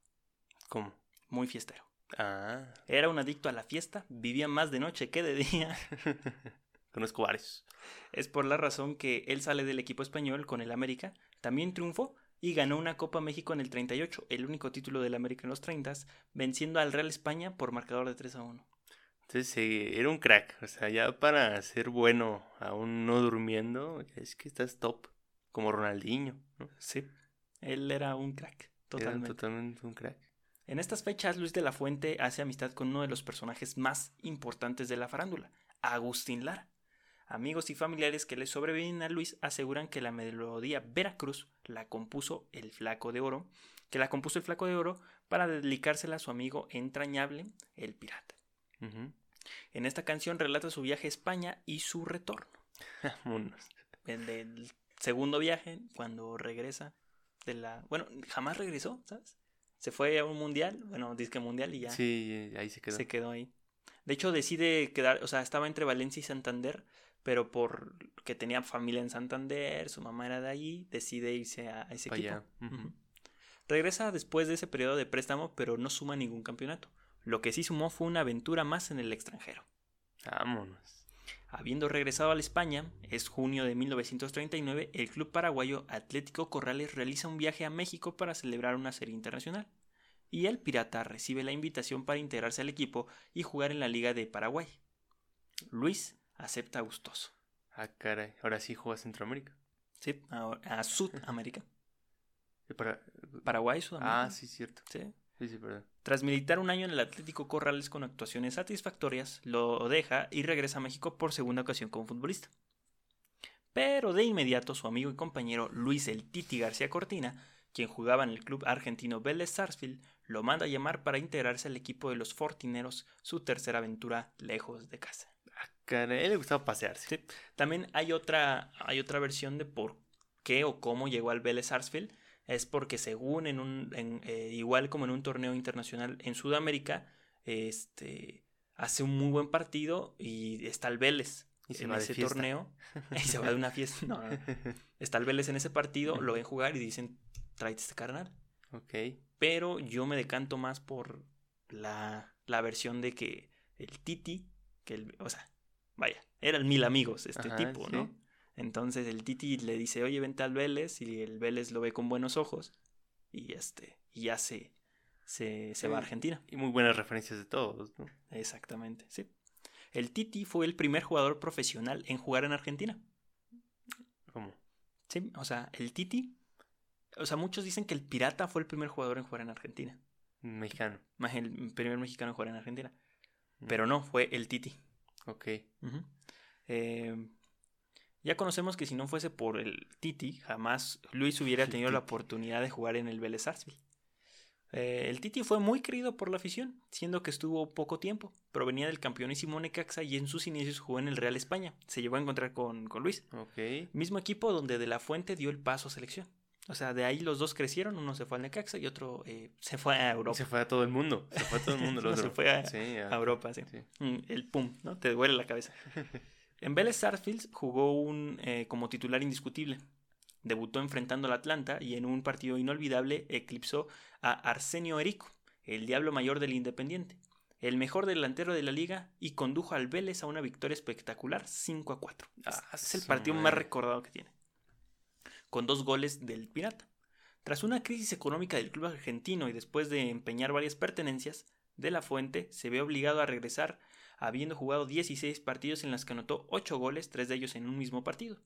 ¿Cómo? Muy fiestero. Ah. Era un adicto a la fiesta, vivía más de noche que de día. [laughs] Conozco varios. Es por la razón que él sale del equipo español con el América, también triunfó y ganó una Copa México en el 38, el único título del América en los 30, venciendo al Real España por marcador de 3 a 1. Entonces eh, era un crack. O sea, ya para ser bueno, aún no durmiendo, es que estás top. Como Ronaldinho, ¿no? Sí, él era un crack, Era totalmente. totalmente un crack. En estas fechas, Luis de la Fuente hace amistad con uno de los personajes más importantes de la farándula, Agustín Lara. Amigos y familiares que le sobreviven a Luis aseguran que la melodía Veracruz la compuso el Flaco de Oro, que la compuso el Flaco de Oro para dedicársela a su amigo entrañable, el pirata. En esta canción relata su viaje a España y su retorno. [laughs] El del segundo viaje, cuando regresa de la... Bueno, jamás regresó, ¿sabes? Se fue a un mundial, bueno, disque mundial y ya Sí, ahí se quedó. se quedó ahí. De hecho, decide quedar, o sea, estaba entre Valencia y Santander, pero por que tenía familia en Santander, su mamá era de allí, decide irse a, ese equipo. Regresa después de ese periodo de préstamo, pero no suma ningún campeonato. Lo que sí sumó fue una aventura más en el extranjero. Vámonos. Habiendo regresado a la España, es junio de 1939, el club paraguayo Atlético Corrales realiza un viaje a México para celebrar una serie internacional. Y el Pirata recibe la invitación para integrarse al equipo y jugar en la Liga de Paraguay. Luis acepta gustoso. Ah, caray. Ahora sí juega Centroamérica. Sí, a, a Sudamérica. [laughs] Para- Paraguay, Sudamérica. Ah, sí, cierto. Sí. Sí, sí, perdón. Tras militar un año en el Atlético Corrales con actuaciones satisfactorias, lo deja y regresa a México por segunda ocasión como futbolista. Pero de inmediato su amigo y compañero Luis el Titi García Cortina, quien jugaba en el club argentino Vélez Sarsfield, lo manda a llamar para integrarse al equipo de los Fortineros, su tercera aventura lejos de casa. A él le gustaba pasearse. Sí. También hay otra, hay otra versión de por qué o cómo llegó al Vélez Sarsfield. Es porque según en un, en, eh, igual como en un torneo internacional en Sudamérica, este, hace un muy buen partido y está el Vélez Y se en va ese torneo [laughs] y se va de una fiesta. No, no. Está el Vélez en ese partido, lo ven jugar y dicen, tráete este carnal. ok. Pero yo me decanto más por la, la versión de que el Titi, que el, o sea, vaya, eran mil amigos este Ajá, tipo, sí. ¿no? Entonces el Titi le dice, oye, vente al Vélez, y el Vélez lo ve con buenos ojos, y este, y ya se, se, se va a. Argentina. Y muy buenas referencias de todos, ¿no? Exactamente, sí. El Titi fue el primer jugador profesional en jugar en Argentina. ¿Cómo? Sí, o sea, el Titi, o sea, muchos dicen que el Pirata fue el primer jugador en jugar en Argentina. Mexicano. Más el primer mexicano en jugar en Argentina. Pero no, fue el Titi. Ok. Eh, ya conocemos que si no fuese por el Titi, jamás Luis hubiera El tenido la oportunidad de jugar en el Vélez Sarsfield. Eh, el Titi fue muy querido por la afición, siendo que estuvo poco tiempo. Provenía del campeonísimo Necaxa y en sus inicios jugó en el Real España. Se llevó a encontrar con, con Luis. Ok. Mismo equipo donde De La Fuente dio el paso a selección. O sea, de ahí los dos crecieron, uno se fue al Necaxa y otro eh, se fue a Europa. Se fue a todo el mundo. Se fue a todo el mundo. [laughs] No, se fue a- Sí, a Europa, sí. sí. Mm, El pum, ¿no? Te duele la cabeza. [laughs] En Vélez Sarsfield jugó un, eh, como titular indiscutible. Debutó enfrentando al Atlanta y en un partido inolvidable eclipsó a Arsenio Erico, el diablo mayor del Independiente, el mejor delantero de la liga y condujo al Vélez a una victoria espectacular 5 a 4. Es- Ah, es el partido más recordado que tiene. Con dos goles del Pirata. Tras una crisis económica del club argentino y después de empeñar varias pertenencias, De La Fuente se ve obligado a regresar habiendo jugado 16 partidos en los que anotó 8 goles, 3 de ellos en un mismo partido.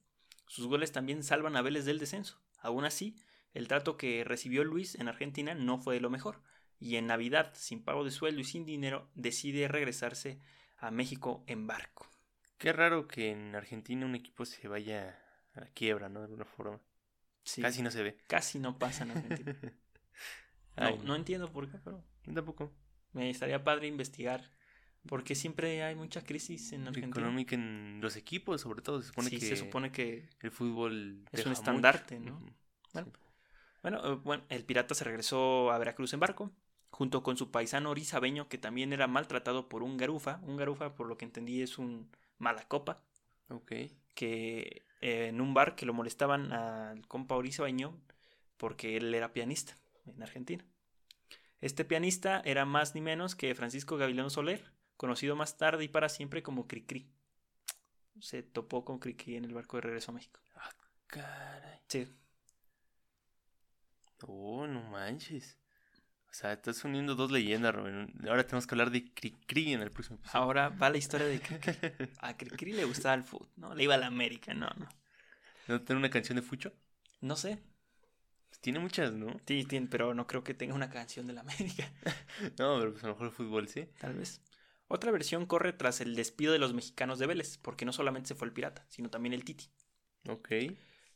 Sus goles también salvan a Vélez del descenso. Aún así, el trato que recibió Luis en Argentina no fue de lo mejor, y en Navidad, sin pago de sueldo y sin dinero, decide regresarse a México en barco. Qué raro que en Argentina un equipo se vaya a la quiebra, ¿no? De alguna forma. Sí, Casi no se ve. casi no pasa en Argentina. [laughs] No, entiendo por qué, pero tampoco. me estaría padre investigar. Porque siempre hay mucha crisis en Argentina. Económica en los equipos, sobre todo. Se supone sí, que se supone que el fútbol es un mucho. estandarte, ¿no? Bueno. Sí. Bueno, eh, bueno, el pirata se regresó a Veracruz en barco, junto con su paisano orizabeño, que también era maltratado por un garufa. Un garufa, por lo que entendí, es un mala copa, Ok. que eh, en un bar que lo molestaban al compa orizabeño porque él era pianista en Argentina. Este pianista era más ni menos que Francisco Gavilán Soler, conocido más tarde y para siempre como Cricri. Se topó con Cricri en el barco de regreso a México. Caray. Sí, Oh, no manches. O sea, estás uniendo dos leyendas, Rubén. Ahora tenemos que hablar de Cricri en el próximo episodio. ahora va la historia de Cricri. [laughs] A Cricri le gustaba el fútbol, ¿no? Le iba a la América, no, no. ¿No tiene una canción de Fucho? No sé, tiene muchas, ¿no? sí, tiene, pero no creo que tenga una canción de la América, [laughs] No, pero pues a lo mejor el fútbol sí. tal vez. Otra versión corre tras el despido de los mexicanos de Vélez, porque no solamente se fue el Pirata, sino también el Titi. Ok.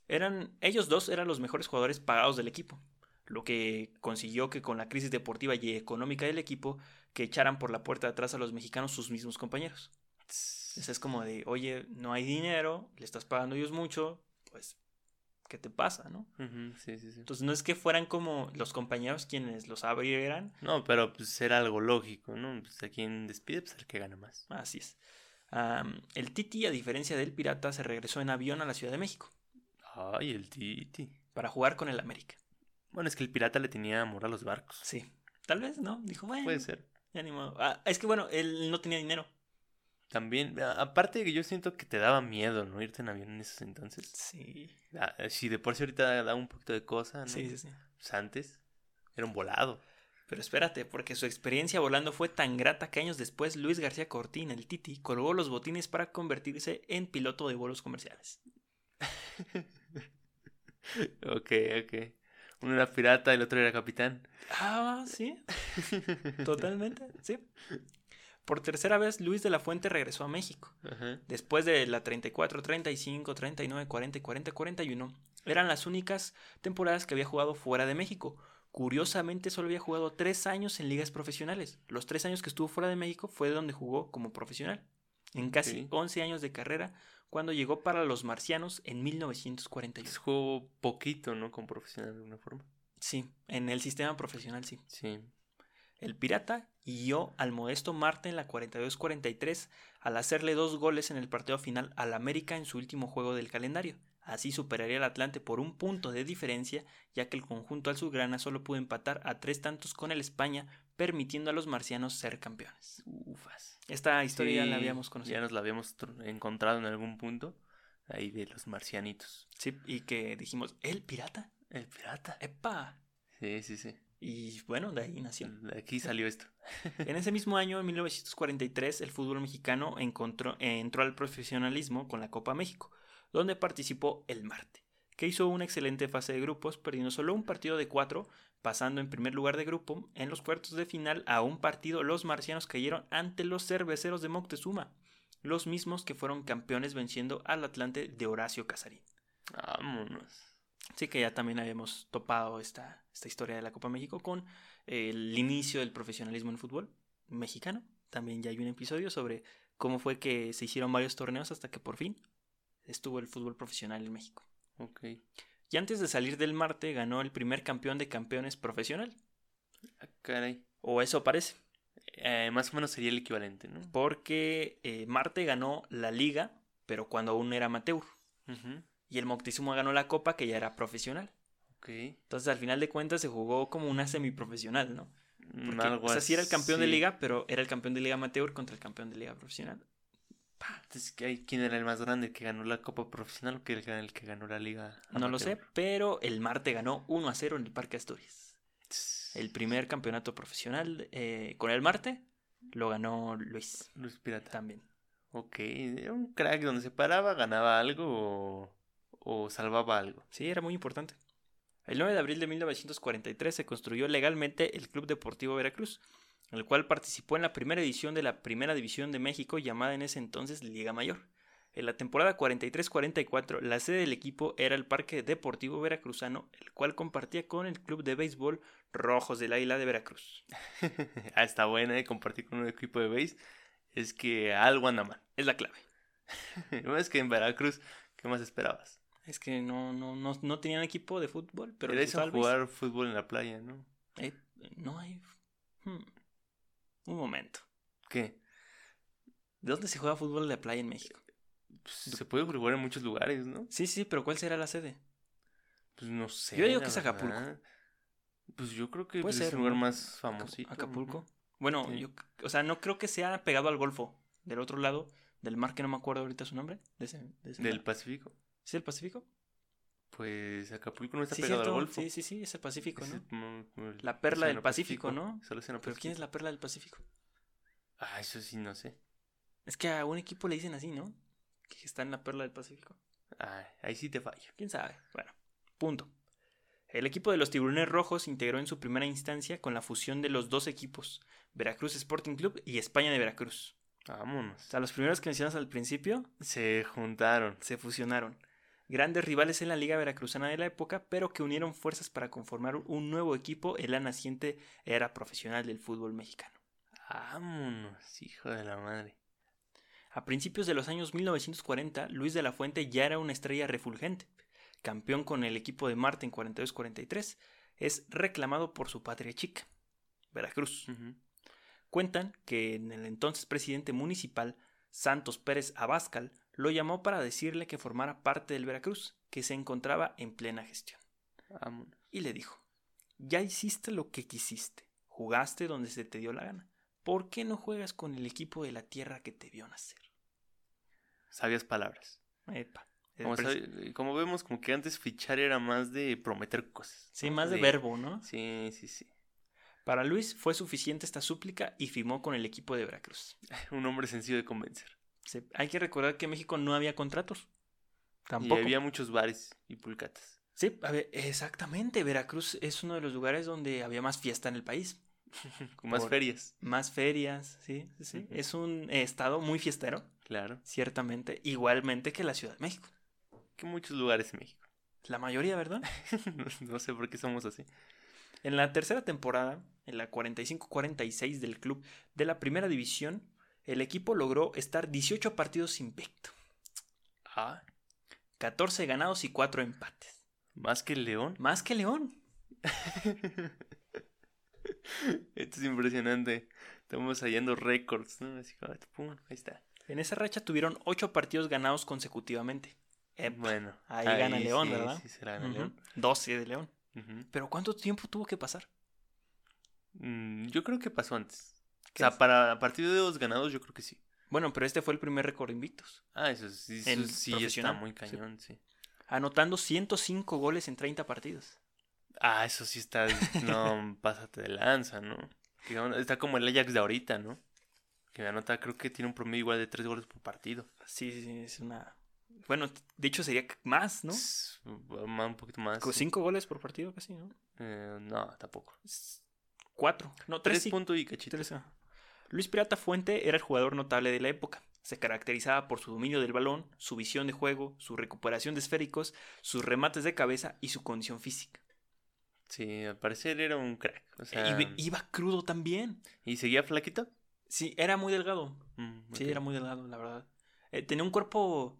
Eran, ellos dos eran los mejores jugadores pagados del equipo, lo que consiguió que con la crisis deportiva y económica del equipo, que echaran por la puerta de atrás a los mexicanos sus mismos compañeros. Esa es como de, oye, no hay dinero, le estás pagando a ellos mucho, pues, ¿qué te pasa, no? Sí, sí, sí. Entonces no es que fueran como los compañeros quienes los abrieran, No, pero pues era algo lógico, ¿no? Pues a quien despide, pues el que gana más. así es. El Titi, a diferencia del Pirata, se regresó en avión a la Ciudad de México Ay, el Titi. para jugar con el América. Bueno, es que el pirata le tenía amor a los barcos. Sí, tal vez, ¿no? Dijo, bueno, Puede ser. ya ni modo. Ah, es que bueno, él no tenía dinero. También, aparte de que yo siento que te daba miedo, ¿no? Irte en avión en esos entonces. Sí, Ah, si de por sí ahorita da un poquito de cosa, ¿no? sí, sí, sí. Pues antes era un volado. Pero espérate, porque su experiencia volando fue tan grata que años después Luis García Cortina, el Titi, colgó los botines para convertirse en piloto de vuelos comerciales. [laughs] Ok, ok. Uno era pirata, el otro era capitán. Ah, sí. Totalmente, sí. Por tercera vez, Luis de la Fuente regresó a México. Ajá. Después de la 34, 35, 39, 40 y 40, 41, eran las únicas temporadas que había jugado fuera de México. Curiosamente, solo había jugado tres años en ligas profesionales. Los tres años que estuvo fuera de México fue donde jugó como profesional. En casi Ok. 11 años de carrera, cuando llegó para los marcianos en 1941. Pues jugó poquito, ¿no? Como profesional de alguna forma. Sí, en el sistema profesional sí. Sí. El Pirata guió al modesto Marte en la 42-43 al hacerle dos goles en el partido final al América en su último juego del calendario. Así superaría al Atlante por un punto de diferencia, ya que el conjunto azulgrana solo pudo empatar a tres tantos con el España, permitiendo a los marcianos ser campeones. Ufas. Esta historia ya la Sí, habíamos conocido. Ya nos la habíamos tr- encontrado en algún punto. Ahí de los marcianitos. Sí, y que dijimos, ¿el pirata? El pirata. ¡Epa! Sí, sí, sí. Y bueno, de ahí nació. De aquí salió esto. [laughs] En ese mismo año, en 1943, el fútbol mexicano encontró, entró al profesionalismo con la Copa México, donde participó el Marte, que hizo una excelente fase de grupos, perdiendo solo un partido de cuatro, pasando en primer lugar de grupo. En los cuartos de final, a un partido, los marcianos cayeron ante los cerveceros de Moctezuma, los mismos que fueron campeones venciendo al Atlante de Horacio Casarín. Vámonos. Sí que ya también habíamos topado esta, esta historia de la Copa México con el inicio del profesionalismo en fútbol mexicano. También ya hay un episodio sobre cómo fue que se hicieron varios torneos hasta que por fin estuvo el fútbol profesional en México. Ok. Y antes de salir del Marte ganó el primer campeón de campeones profesional. Ah, caray. O eso parece. Eh, más o menos sería el equivalente, ¿no? Porque eh, Marte ganó la liga, pero cuando aún era amateur. Y el Moctezuma ganó la copa, que ya era profesional. Ok. Entonces, al final de cuentas, se jugó como una semiprofesional, ¿no? Mm, Porque, algo o sea, sí era el campeón de liga, pero era el campeón de liga amateur contra el campeón de liga profesional. Entonces, ¿qué- ¿quién era el más grande? ¿El que ganó la Copa Profesional o que el, el que ganó la Liga? No lo sé, pero el Marte ganó 1 a 0 en el Parque Asturias. El primer campeonato profesional eh, con el Marte lo ganó Luis Luis Pirata. también. Ok, era un crack donde se paraba, ganaba algo o, o salvaba algo. Sí, era muy importante. El 9 de abril de 1943 se construyó legalmente el Club Deportivo Veracruz, el cual participó en la primera edición de la Primera División de México llamada en ese entonces Liga Mayor. En la temporada 43-44, la sede del equipo era el Parque Deportivo Veracruzano, el cual compartía con el Club de Béisbol Rojos del Águila de Veracruz. [laughs] ah, está buena de compartir con un equipo de base. Es que algo anda mal. Es la clave. [laughs] No es que en Veracruz, ¿qué más esperabas? Es que no, no, no, no tenían equipo de fútbol, pero Era béis. jugar fútbol en la playa, ¿no? Eh, no hay... Hmm. Un momento. ¿Qué? ¿De dónde se juega fútbol de playa en México? Pues, se puede jugar en muchos lugares, ¿no? Sí, sí, pero ¿cuál será la sede? Pues no sé. Yo digo que es Acapulco. verdad. Pues yo creo que Puede pues, es ser, el lugar ¿no? más famosito. Acapulco. Bueno, Sí. yo, o sea, no creo que sea pegado al Golfo. Del otro lado, del mar que no me acuerdo ahorita su nombre. De ese, de ese Del. Pacífico. ¿Sí, el Pacífico? Pues Acapulco no está Sí, pegado cierto. al Golfo. Sí, sí, sí, es el Pacífico, Es ¿no? el- el La perla del Pacífico, ¿no? Océano Pero ¿quién es la perla del Pacífico? Ah, eso sí, no sé. Es que a un equipo le dicen así, ¿no? Que está en la perla del Pacífico. Ah, ahí sí te fallo. ¿Quién sabe? Bueno, punto. El equipo de los Tiburones Rojos integró en su primera instancia con la fusión de los dos equipos, Veracruz Sporting Club y España de Veracruz. Vámonos. O sea, los primeros que mencionas al principio Se juntaron. se fusionaron. Grandes rivales en la Liga Veracruzana de la época, pero que unieron fuerzas para conformar un nuevo equipo en la naciente era profesional del fútbol mexicano. Vámonos, hijo de la madre. A principios de los años 1940, Luis de la Fuente ya era una estrella refulgente. Campeón con el equipo de Marte en 42-43, es reclamado por su patria chica, Veracruz. Cuentan que en el entonces presidente municipal, Santos Pérez Abascal, lo llamó para decirle que formara parte del Veracruz, que se encontraba en plena gestión. Vámonos. Y le dijo, ya hiciste lo que quisiste, jugaste donde se te dio la gana. ¿Por qué no juegas con el equipo de la tierra que te vio nacer? Sabias palabras. Epa. Como, pres- sabe- como vemos, como que antes fichar era más de prometer cosas. Sí, ¿no? más de verbo, ¿no? Sí, sí, sí. Para Luis fue suficiente esta súplica y firmó con el equipo de Veracruz. [laughs] Un hombre sencillo de convencer. Se- hay que recordar que en México no había contratos. Y Tampoco. había muchos bares y pulcatas. Sí, a ver, exactamente. Veracruz es uno de los lugares donde había más fiesta en el país. [laughs] Con más Por- ferias. Más ferias, sí, sí. Es un eh, estado muy fiestero, Claro. ciertamente, igualmente que la Ciudad de México. Que muchos lugares en México. La mayoría, ¿verdad? [laughs] no, no sé por qué somos así. En la tercera temporada, en la 45-46 del club de la primera división, el equipo logró estar 18 partidos invicto, Ah, 14 ganados y 4 empates. más que el León. Más que León. [laughs] Esto es impresionante. Estamos hallando récords, ¿no? Así pum, ahí está. En esa racha tuvieron 8 partidos ganados consecutivamente. Bueno, ahí gana León, sí, ¿verdad? Sí, gana León. 12 de León. Pero ¿cuánto tiempo tuvo que pasar? Mm, yo creo que pasó antes. O ¿Qué sea, es? para a partir de dos ganados, yo creo que sí. Bueno, pero este fue el primer récord invictos, Ah, eso sí, eso sí está muy sí. cañón, sí. anotando 105 goles en 30 partidos. Ah, eso sí está. No, [laughs] pásate de lanza, ¿no? Está como el Ajax de ahorita, ¿no? Que anota, creo que tiene un promedio igual de tres goles por partido. Sí, sí, sí, es una Bueno, de hecho sería más, ¿no? S- ma- Un poquito más. Con sí. Cinco goles por partido casi, ¿no? Eh, no, tampoco. S- Cuatro. No, tres Tres sí. puntos y cachito. Tres, ah. Luis Pirata Fuente era el jugador notable de la época. Se caracterizaba por su dominio del balón, su visión de juego, su recuperación de esféricos, sus remates de cabeza y su condición física. Sí, al parecer era un crack. O sea, Y ve- iba crudo también. ¿Y seguía flaquito? Sí, era muy delgado. Mm, Sí, era muy delgado, la verdad. Eh, tenía un cuerpo,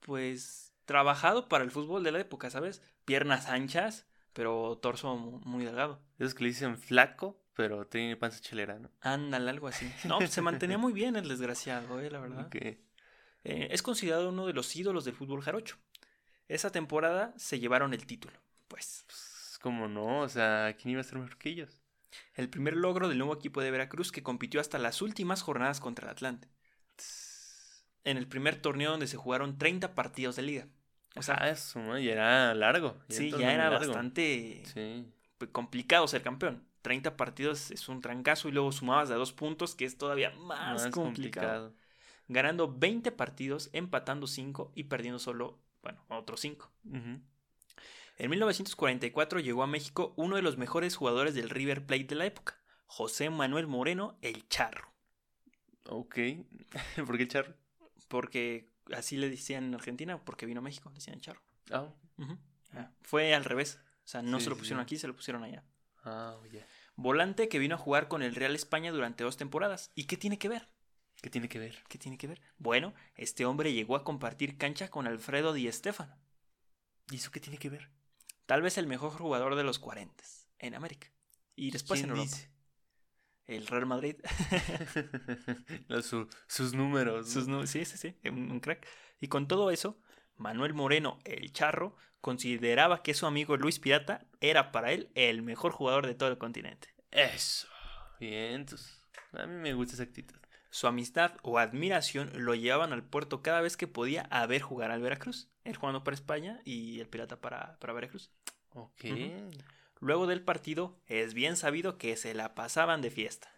pues, trabajado para el fútbol de la época, ¿sabes? Piernas anchas, pero torso mu- muy delgado. Esos que le dicen flaco, pero tiene panza chelera, ¿no? Ándale, algo así. [laughs] No, pues, se mantenía muy bien el desgraciado, eh, la verdad. Eh, es considerado uno de los ídolos del fútbol jarocho. Esa temporada se llevaron el título, pues. Pues, ¿cómo no? O sea, ¿quién iba a ser mejor que ellos? El primer logro del nuevo equipo de Veracruz que compitió hasta las últimas jornadas contra el Atlante. En el primer torneo donde se jugaron 30 partidos de liga. O sea, ah, eso, ¿no? Y era largo. sí, ya era largo. bastante Sí. complicado ser campeón. 30 partidos es un trancazo y luego sumabas de a dos puntos, que es todavía más, Más complicado. Ganando 20 partidos, empatando 5 y perdiendo solo, bueno, otros 5. Ujú. En 1944 llegó a México uno de los mejores jugadores del River Plate de la época, José Manuel Moreno, el Charro. Ok. [laughs] ¿Por qué el charro? Porque así le decían en Argentina, porque vino a México, le decían Charro. Ah. Ah, Fue al revés. O sea, no Sí, se lo pusieron sí. aquí, se lo pusieron allá. ah, oye. Volante que vino a jugar con el Real España durante dos temporadas. ¿Y qué tiene que ver? ¿Qué tiene que ver? ¿Qué tiene que ver? Bueno, este hombre llegó a compartir cancha con Alfredo Di Stéfano, ¿Y eso qué tiene que ver? tal vez el mejor jugador de los 40 en América. Y después en ¿Quién Europa. dice? El Real Madrid. [laughs] Su- sus números. ¿no? Sus sí, sí, sí, un, un crack. Y con todo eso, Manuel Moreno, el charro, consideraba que su amigo Luis Pirata era para él el mejor jugador de todo el continente. Eso. Bien, entonces. A mí me gusta esa actitud. Su amistad o admiración lo llevaban al puerto cada vez que podía a ver jugar al Veracruz. Él jugando para España y el Pirata para, para Veracruz. Ok. Luego del partido, es bien sabido que se la pasaban de fiesta.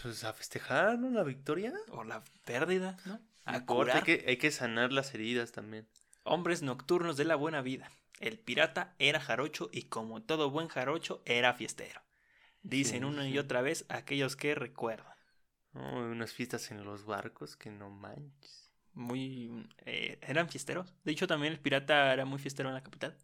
Pues a festejar, ¿no? La victoria. O la pérdida, ¿no? A hay curar. que, hay que sanar las heridas también. Hombres nocturnos de la buena vida. El pirata era jarocho y como todo buen jarocho era fiestero. Dicen Sí, una y otra vez aquellos que recuerdan. No, unas fiestas en los barcos que no manches. Muy... eh, eran fiesteros. De hecho también el pirata era muy fiestero en la capital.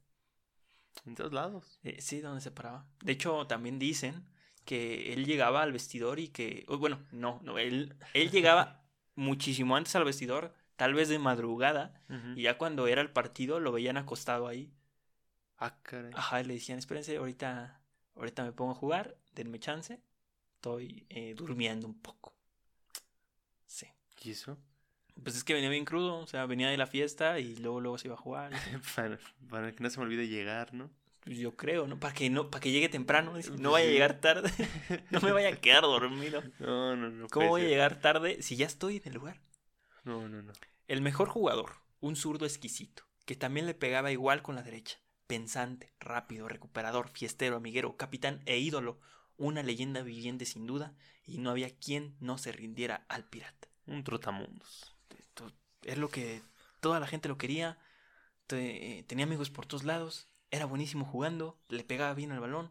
En todos lados. Eh, sí, donde se paraba. De hecho también dicen que él llegaba al vestidor y que... oh, bueno, no, no, él, él llegaba [laughs] muchísimo antes al vestidor, tal vez de madrugada, y ya cuando era el partido lo veían acostado ahí. Ah, caray. Ajá, y le decían, espérense, ahorita, ahorita me pongo a jugar, denme chance, estoy eh, durmiendo un poco. Sí. ¿Y eso? Pues es que venía bien crudo, o sea, venía de la fiesta y luego luego se iba a jugar. [laughs] para, para que no se me olvide llegar, ¿no? Pues yo creo, ¿no? Para que no, para que llegue temprano, no vaya a llegar tarde, [laughs] no me vaya a quedar dormido. No, no, no. ¿Cómo voy a llegar tarde si ya estoy en el lugar? No, no, no. El mejor jugador, un zurdo exquisito, que también le pegaba igual con la derecha. Pensante, rápido, recuperador, fiestero, amiguero, capitán e ídolo. Una leyenda viviente sin duda, y no había quien no se rindiera al pirata. Un trotamundos. Es lo que toda la gente lo quería. te- tenía amigos por todos lados. Era buenísimo jugando, le pegaba bien al balón.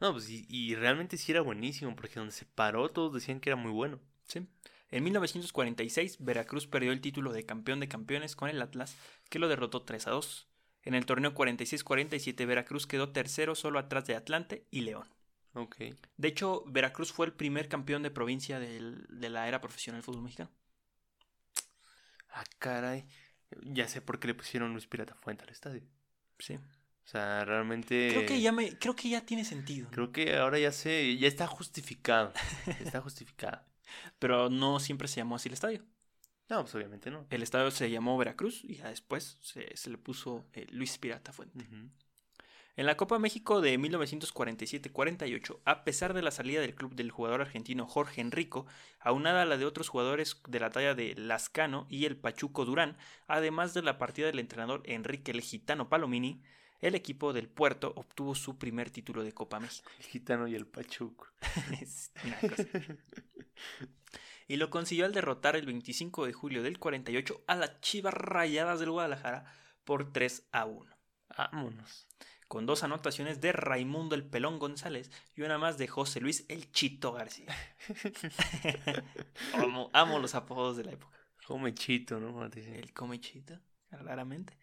No, pues y, y realmente sí era buenísimo, porque donde se paró todos decían que era muy bueno. Sí. En 1946, Veracruz perdió el título de campeón de campeones con el Atlas, que lo derrotó 3 a 2. En el torneo 46-47, Veracruz quedó tercero solo atrás de Atlante y León. Ok. De hecho, Veracruz fue el primer campeón de provincia del- de la era profesional del fútbol mexicano. Ah, caray. Ya sé por qué le pusieron Luis Pirata Fuente al estadio. Sí. O sea, realmente. Creo que ya me, creo que ya tiene sentido. ¿no? Creo que ahora ya sé, ya está justificado. [laughs] Está justificado. Pero no siempre se llamó así el estadio. No, pues obviamente no. El estadio se llamó Veracruz y ya después se, se le puso eh, Luis Pirata Fuente. En la Copa México de 1947-48, a pesar de la salida del club del jugador argentino Jorge Enrico, aunada a la de otros jugadores de la talla de Lascano y el Pachuco Durán, además de la partida del entrenador Enrique el Gitano Palomini, el equipo del Puerto obtuvo su primer título de Copa México. El gitano y el pachuco. [laughs] Es una cosa. y lo consiguió al derrotar el 25 de julio del 48 a las Chivas Rayadas del Guadalajara por 3 a 1. Vámonos. Con dos anotaciones de Raimundo el Pelón González y una más de José Luis el Chito García. [laughs] amo, amo los apodos de la época. Come chito, ¿no? El comechito, claramente.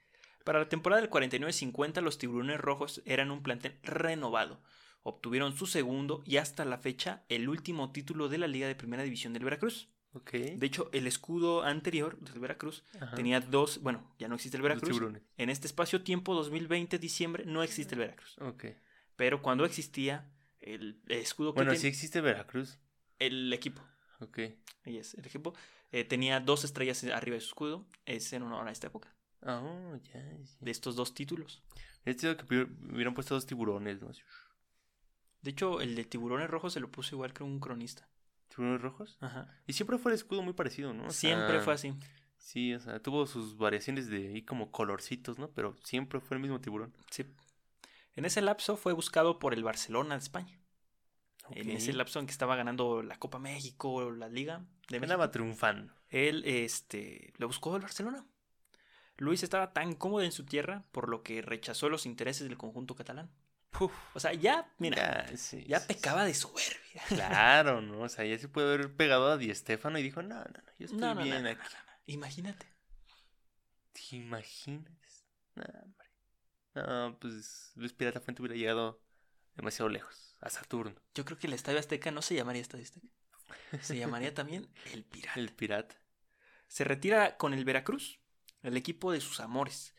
Para la temporada del 49-50, los Tiburones Rojos eran un plantel renovado. Obtuvieron su segundo y hasta la fecha el último título de la Liga de Primera División del Veracruz. De hecho, el escudo anterior del Veracruz Ajá. tenía dos, bueno, ya no existe el Veracruz. En este espacio-tiempo 2020 diciembre no existe el Veracruz. Ok. Pero cuando existía el escudo que Bueno, ten- sí existe Veracruz. el equipo, Ok. el equipo eh, tenía dos estrellas arriba de su escudo, es en honor a esta época, oh, ya, ya. de estos dos títulos. Sido que hubieran puesto dos tiburones, ¿no? De hecho, el de tiburones rojos se lo puso igual que un cronista. ¿Tiburones rojos? Ajá. Y siempre fue el escudo muy parecido, ¿no? O Siempre sea, fue así. Sí, o sea, tuvo sus variaciones de ahí como colorcitos, ¿no? Pero siempre fue el mismo tiburón. Sí. En ese lapso fue buscado por el Barcelona de España. En ese lapso en que estaba ganando la Copa México, la Liga de México, triunfando. él este, lo buscó el Barcelona. Luis estaba tan cómodo en su tierra por lo que rechazó los intereses del conjunto catalán. O sea, ya, mira, ya, ya, sí, sí, pecaba de soberbia. Claro, ¿no? O sea, ya se puede haber pegado a Di Stefano y dijo, no, no, no, yo estoy No, no, no, bien no, aquí. Imagínate. ¿Te imaginas? No, hombre. No, pues Luis Pirata Fuente hubiera llegado demasiado lejos, a Saturno, Yo creo que el Estadio Azteca no se llamaría Estadio Azteca. Se llamaría también El Pirata. el pirata. Se retira con el Veracruz, el equipo de sus amores.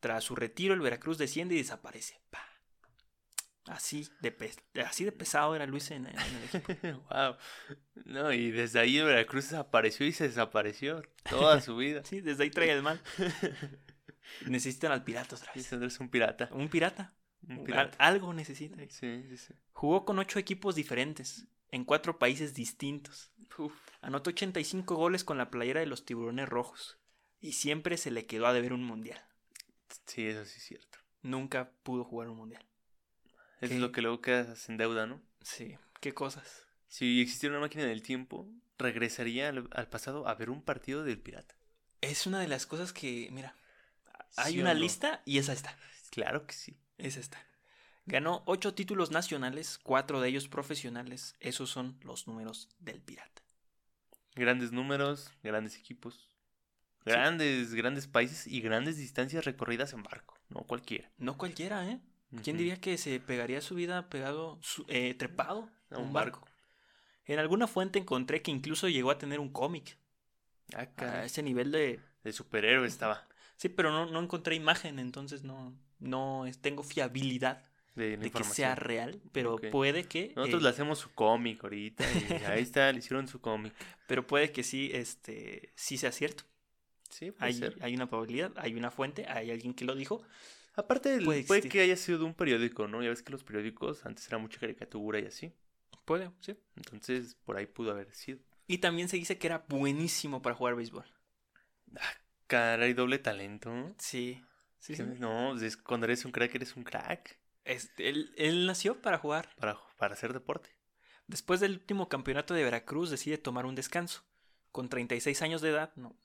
Tras su retiro, el Veracruz desciende y desaparece. Pa. Así de, así de pesado era Luis en, en el equipo. [laughs] wow. No, y desde ahí Veracruz desapareció y se desapareció toda su vida. [laughs] Sí, desde ahí trae el mal. [laughs] Necesitan al pirata otra vez. Es un pirata. Un pirata. Un Al- pirata. algo necesita. Sí, sí, sí. Jugó con ocho equipos diferentes, en cuatro países distintos. Uf. Anotó 85 goles con la playera de los tiburones rojos. Y siempre se le quedó a deber un mundial. Sí, eso sí es cierto. Nunca pudo jugar un mundial. Eso ¿Qué? es lo que luego quedas en deuda, ¿no? Sí, qué cosas. Si existiera una máquina del tiempo, regresaría al, al pasado a ver un partido del pirata. Es una de las cosas que, mira, hay ¿Sí o una no? lista y esa está. Claro que sí. Es esta. Ganó ocho títulos nacionales, cuatro de ellos profesionales. Esos son los números del pirata. Grandes números, grandes equipos, grandes, grandes países y grandes distancias recorridas en barco. No cualquiera. No cualquiera, ¿eh? ¿Quién diría que se pegaría su vida pegado, su- eh, trepado A un barco? En alguna fuente encontré que incluso llegó a tener un cómic. Ah, A ese nivel de... De superhéroe estaba. Sí, pero no, no encontré imagen, entonces no, no tengo fiabilidad De, que sea real, pero puede que... Nosotros eh, le hacemos su cómic ahorita. Y ahí está, le hicieron su cómic. [laughs] Pero puede que sí, este, sí sea cierto. Sí, puede Hay, ser. hay una probabilidad, hay una fuente, hay alguien que lo dijo. Aparte, el- puede que haya sido de un periódico, ¿no? Ya ves que los periódicos antes era mucha caricatura y así. Puede, sí. Entonces, por ahí pudo haber sido. Y también se dice que era buenísimo para jugar béisbol. Caray, doble talento. Sí, sí, sí. No, cuando eres un crack, eres un crack. Este, él, él nació para jugar. Para, para hacer deporte. Después del último campeonato de Veracruz decide tomar un descanso. Con 36 años de edad, no,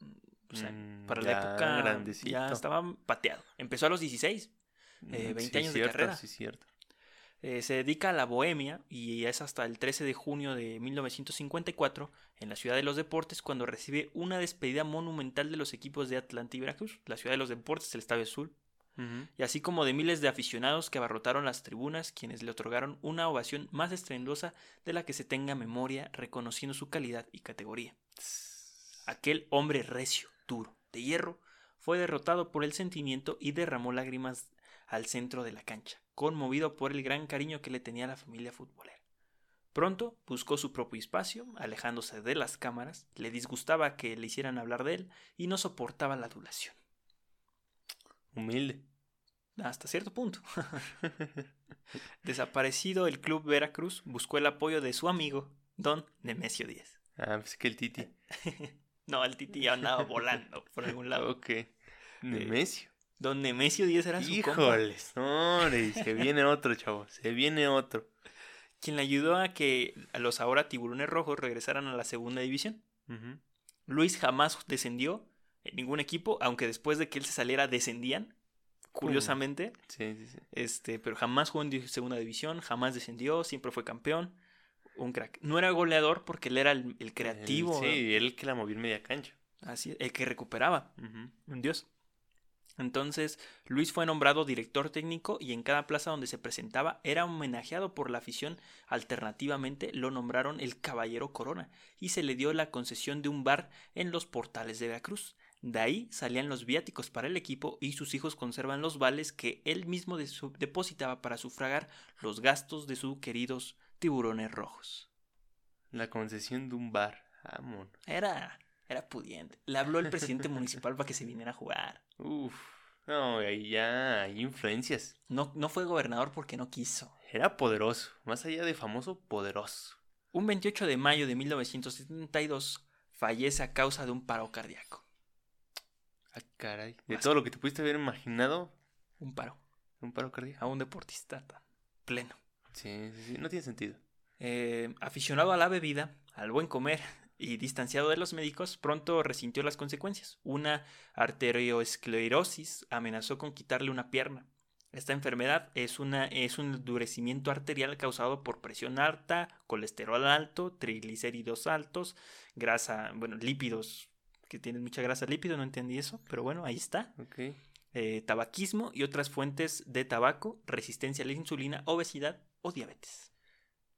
o sea, Mm, para la época grandecito. ya estaba pateado. Empezó a los 16. Eh, Mm, 20 sí, años de cierto, carrera. Sí, cierto. Eh, se dedica a la bohemia y es hasta el 13 de junio de 1954 en la Ciudad de los Deportes cuando recibe una despedida monumental de los equipos de Atlanta y Veracruz, la Ciudad de los Deportes, el Estadio Azul, y así como de miles de aficionados que abarrotaron las tribunas, quienes le otorgaron una ovación más estruendosa de la que se tenga memoria, reconociendo su calidad y categoría. Aquel hombre recio, duro, de hierro, fue derrotado por el sentimiento y derramó lágrimas al centro de la cancha, conmovido por el gran cariño que le tenía la familia futbolera. Pronto buscó su propio espacio, alejándose de las cámaras, le disgustaba que le hicieran hablar de él y no soportaba la adulación. Humilde. Hasta cierto punto. [laughs] Desaparecido el club Veracruz, buscó el apoyo de su amigo, Don Nemesio Díaz. Ah, pues que el Titi. [laughs] No, el Titi ya andaba [laughs] volando por algún lado. Ok. Nemesio. Don Nemesio Díaz era su compa. Híjoles, no, hombre, se viene otro, chavo, se viene otro. Quien le ayudó a que a los ahora tiburones rojos regresaran a la segunda división. Luis jamás descendió en ningún equipo, aunque después de que él se saliera descendían, curiosamente. Sí, sí, sí. Este, pero jamás jugó en segunda división, jamás descendió, siempre fue campeón. Un crack. No era goleador porque él era el, el creativo, El- sí, él que la movió en media cancha. así, el que recuperaba. Un dios. Entonces, Luis fue nombrado director técnico y en cada plaza donde se presentaba era homenajeado por la afición. Alternativamente lo nombraron el Caballero Corona y se le dio la concesión de un bar en los portales de Veracruz. De ahí salían los viáticos para el equipo y sus hijos conservan los vales que él mismo depositaba para sufragar los gastos de sus queridos tiburones rojos. La concesión de un bar. Vámonos. Era, era pudiente. Le habló el presidente [laughs] municipal para que se viniera a jugar. Uf. No, ahí ya hay influencias. No, no fue gobernador porque no quiso. Era poderoso. Más allá de famoso, poderoso. Un 28 de mayo de 1972 fallece a causa de un paro cardíaco. Ah, caray. De Más- todo lo que te pudiste haber imaginado, Un paro. un paro cardíaco. A un deportista tan pleno. Sí, sí, sí. No tiene sentido. Eh, aficionado a la bebida, al buen comer [laughs] y distanciado de los médicos, pronto resintió las consecuencias. Una arterioesclerosis amenazó con quitarle una pierna. Esta enfermedad es, una, es un endurecimiento arterial causado por presión alta, colesterol alto, triglicéridos altos, grasa, bueno, lípidos, que tienen mucha grasa lípido, no entendí eso, pero bueno, ahí está. Ok. Eh, tabaquismo y otras fuentes de tabaco, resistencia a la insulina, obesidad o diabetes.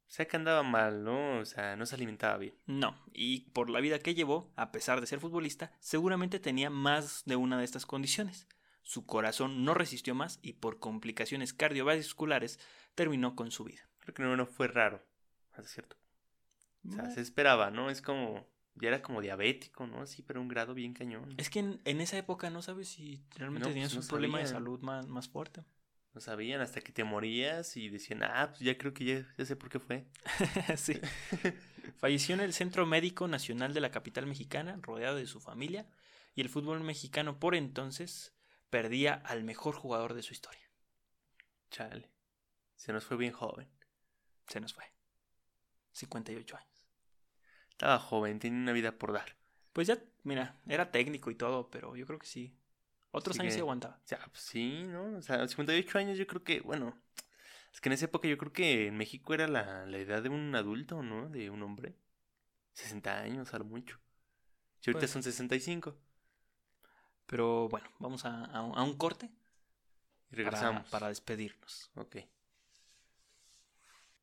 O sea que andaba mal, ¿no? O sea, no se alimentaba bien. No, y por la vida que llevó, a pesar de ser futbolista, seguramente tenía más de una de estas condiciones. Su corazón no resistió más y por complicaciones cardiovasculares terminó con su vida. Creo que no, no fue raro. Es cierto. O sea, se esperaba, ¿no? Es como. Ya era como diabético, ¿no? Sí, pero un grado bien cañón. Es que en, en esa época no sabes si realmente No, tenías pues, un problema de salud más, más fuerte. No sabían hasta que te morías y decían, ah, pues ya creo que ya, ya sé por qué fue. [laughs] sí. [laughs] Falleció en el Centro Médico Nacional de la capital mexicana, rodeado de su familia, y el fútbol mexicano por entonces perdía al mejor jugador de su historia. Chale. Se nos fue bien joven. Se nos fue. 58 años. Estaba joven, tenía una vida por dar. Pues ya, mira, era técnico y todo, pero yo creo que sí. Otros años que- sí aguantaba. O sea, pues sí, ¿no? O sea, 58 años yo creo que, bueno, es que en esa época yo creo que en México era la, la edad de un adulto, ¿no? De un hombre. 60 años, a lo mucho. Si ahorita Pues- son 65. Pero bueno, vamos a, a un- a un corte Y regresamos. para despedirnos. Ok.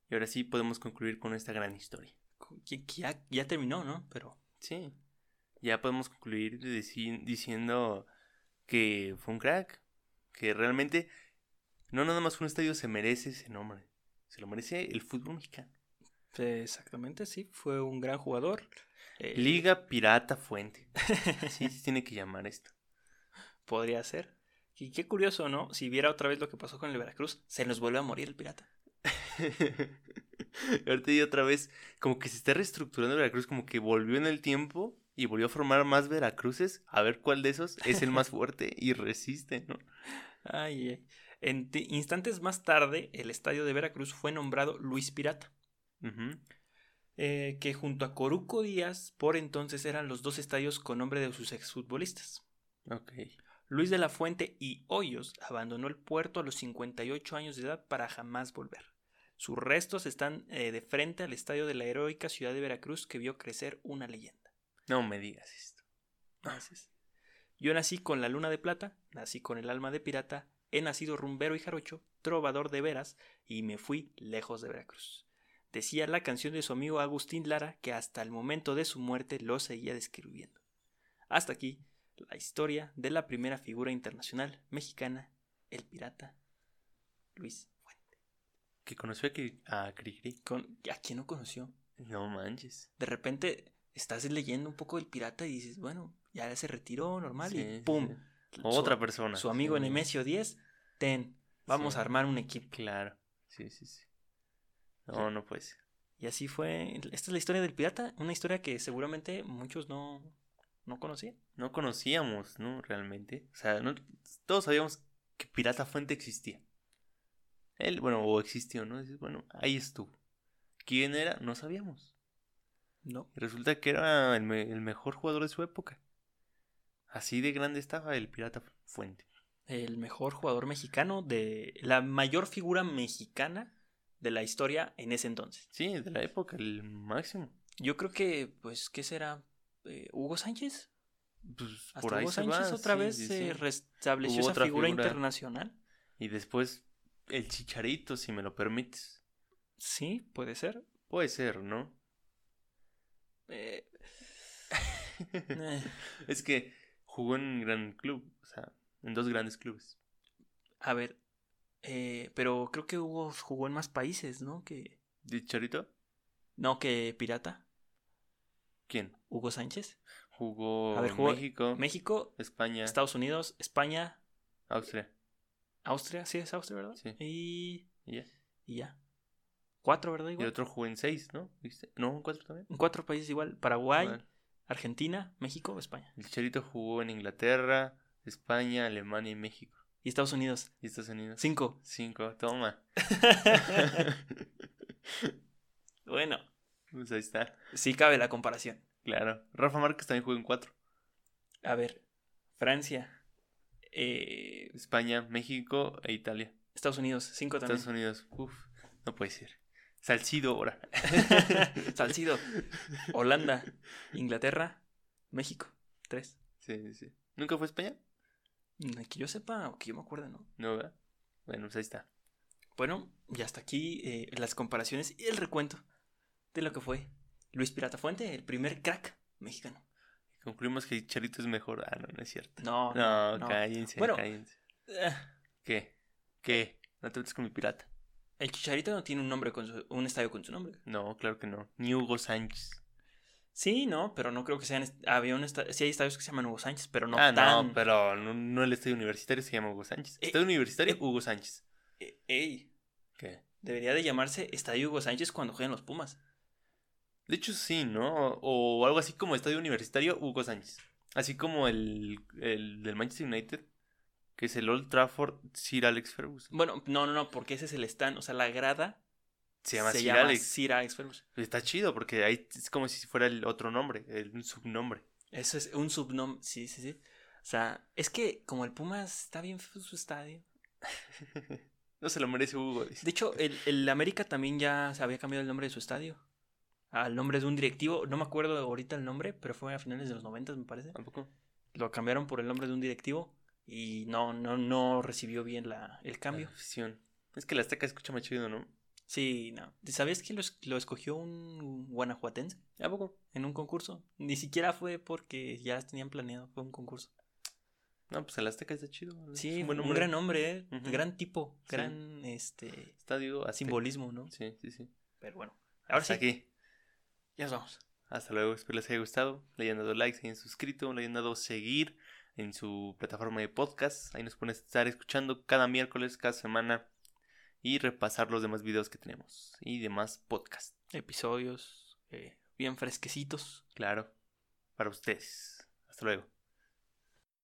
Y ahora sí podemos concluir con esta gran historia. Ya, ya terminó, ¿no? Pero Sí. Ya podemos concluir diciendo que fue un crack. Que realmente no nada más un estadio se merece ese nombre. Se lo merece el fútbol mexicano. exactamente, sí, fue un gran jugador. Eh, Liga Pirata Fuente. [laughs] Así se tiene que llamar esto. Podría ser. Y qué curioso, ¿no? Si viera otra vez lo que pasó con el Veracruz, se nos vuelve a morir el pirata. [laughs] Ahorita y otra vez, como que se está reestructurando Veracruz, como que volvió en el tiempo y volvió a formar más Veracruces. A ver cuál de esos es el más fuerte y resiste, ¿no? Ay, ay. En instantes más tarde, el estadio de Veracruz fue nombrado Luis Pirata. Eh, que junto a Coruco Díaz, por entonces eran los dos estadios con nombre de sus exfutbolistas. Ok. Luis de la Fuente y Hoyos abandonó el puerto a los 58 años de edad para jamás volver. Sus restos están eh, de frente al estadio de la heroica ciudad de Veracruz que vio crecer una leyenda. No me digas esto. Yo nací con la luna de plata, nací con el alma de pirata, he nacido rumbero y jarocho, trovador de veras, y me fui lejos de Veracruz. Decía la canción de su amigo Agustín Lara que hasta el momento de su muerte lo seguía describiendo. Hasta aquí la historia de la primera figura internacional mexicana, el pirata Luis Fuente. Que conoció a, Cri- a Cricri. Con, ¿A quién no conoció? No manches. De repente estás leyendo un poco del pirata y dices, bueno, ya se retiró normal Sí, y ¡pum! sí. Su- Otra persona. Su amigo Sí. Nemesio 10, ten, vamos a armar un equipo. Claro. Sí, sí, sí. No, no puede ser. Y así fue. Esta es la historia del pirata, una historia que seguramente muchos no, no conocía. No conocíamos, ¿no? Realmente. O sea, no, todos sabíamos que Pirata Fuente existía. Él, bueno, o existió, ¿no? Dices, bueno, ahí estuvo. ¿Quién era? No sabíamos. No. Y resulta que era el, me- el mejor jugador de su época. Así de grande estaba el Pirata Fuente. El mejor jugador mexicano de. La mayor figura mexicana de la historia en ese entonces. Sí, de la época, el máximo. Yo creo que, pues, ¿qué será? Eh, ¿Hugo Sánchez? Pues Hasta por ahí Hugo Sánchez va, otra sí, vez sí, se restableció Hubo esa otra figura, figura. internacional. Y después el Chicharito, si me lo permites. Sí, puede ser. Puede ser, ¿no? Eh, [laughs] eh, es que jugó en un gran club, o sea, en dos grandes clubes. a ver, eh, pero creo que Hugo jugó en más países, ¿no? Que ¿Chicharito? no que Pirata. ¿Quién? Hugo Sánchez. Jugó ver, jugó México, México, España, Estados Unidos, España, Austria. Austria, sí es Austria, ¿verdad? Sí. Y, Y ya. y ya. Cuatro, ¿verdad? Y Igual. otro jugó en seis, ¿no? ¿Viste? ¿No? ¿En cuatro también? En cuatro países igual. Paraguay, Bueno, Argentina, México, España. el Chicharito jugó en Inglaterra, España, Alemania y México. Y Estados Unidos. Y Estados Unidos. Cinco. Cinco, toma. [laughs] bueno, pues ahí está. sí cabe la comparación. Claro. Rafa Márquez también jugó en cuatro. A ver, Francia, eh, España, México e Italia. Estados Unidos, cinco también. Estados Unidos. Uf, no puede ser. Salcido ahora. [laughs] Salcido, Holanda, Inglaterra, México, tres. Sí, sí, sí. ¿Nunca fue a España? Mm, Que yo sepa o que yo me acuerde, ¿no? No, ¿verdad? Bueno, pues ahí está. Bueno, y hasta aquí eh, las comparaciones y el recuento de lo que fue Luis Pirata Fuente, el primer crack mexicano. Concluimos que Charito es mejor. Ah, no, no es cierto. No, No, no. cállense, Bueno. cállense. Ah, ¿Qué? ¿Qué? No te metes con mi pirata. El Chicharito no tiene un nombre con su- un estadio con su nombre. No, claro que no. Ni Hugo Sánchez. Sí, no, pero no creo que sean. Había un esta- sí hay estadios que se llaman Hugo Sánchez, pero no ah, tan. no, pero no, no el estadio universitario se llama Hugo Sánchez. Eh, Estadio universitario, eh. Hugo Sánchez. Eh, ey, ¿Qué? debería de llamarse Estadio Hugo Sánchez cuando jueguen los Pumas. De hecho, sí, ¿no? O algo así como estadio universitario, Hugo Sánchez. Así como el, el del Manchester United, que es el Old Trafford Sir Alex Ferguson. Bueno, no, no, no, porque ese es el stand, o sea, la grada Se llama Sir llama Alex. Sir Alex Ferguson. Está chido porque ahí es como si fuera el otro nombre, el, un subnombre. Eso es un subnombre, sí, sí, sí. O sea, es que como el Pumas está bien su estadio. [laughs] no se lo merece Hugo. dice. De hecho, el, el América también ya se había cambiado el nombre de su estadio. Al nombre de un directivo, no me acuerdo ahorita el nombre, pero fue a finales de los 90, me parece. ¿Tampoco? Lo cambiaron por el nombre de un directivo y no, no, no recibió bien la, el cambio. La. Es que la Azteca escucha más chido, ¿no? Sí, no. ¿Sabías que lo, es- lo escogió un guanajuatense ¿A poco? en un concurso? Ni siquiera fue porque ya tenían planeado, fue un concurso. No, pues el Azteca está chido. es Sí, un buen un gran nombre, ¿eh? Gran tipo, Sí. gran este Estadio Azteca. simbolismo, ¿no? Sí, sí, sí. Pero bueno, ahora sí, Hasta aquí. ya nos vamos. Hasta luego, espero les haya gustado. Le hayan dado like, se hayan suscrito, le hayan dado seguir en su plataforma de podcast. Ahí nos pueden estar escuchando cada miércoles, cada semana y repasar los demás videos que tenemos y demás podcasts. Episodios eh, bien fresquecitos. Claro, para ustedes. Hasta luego.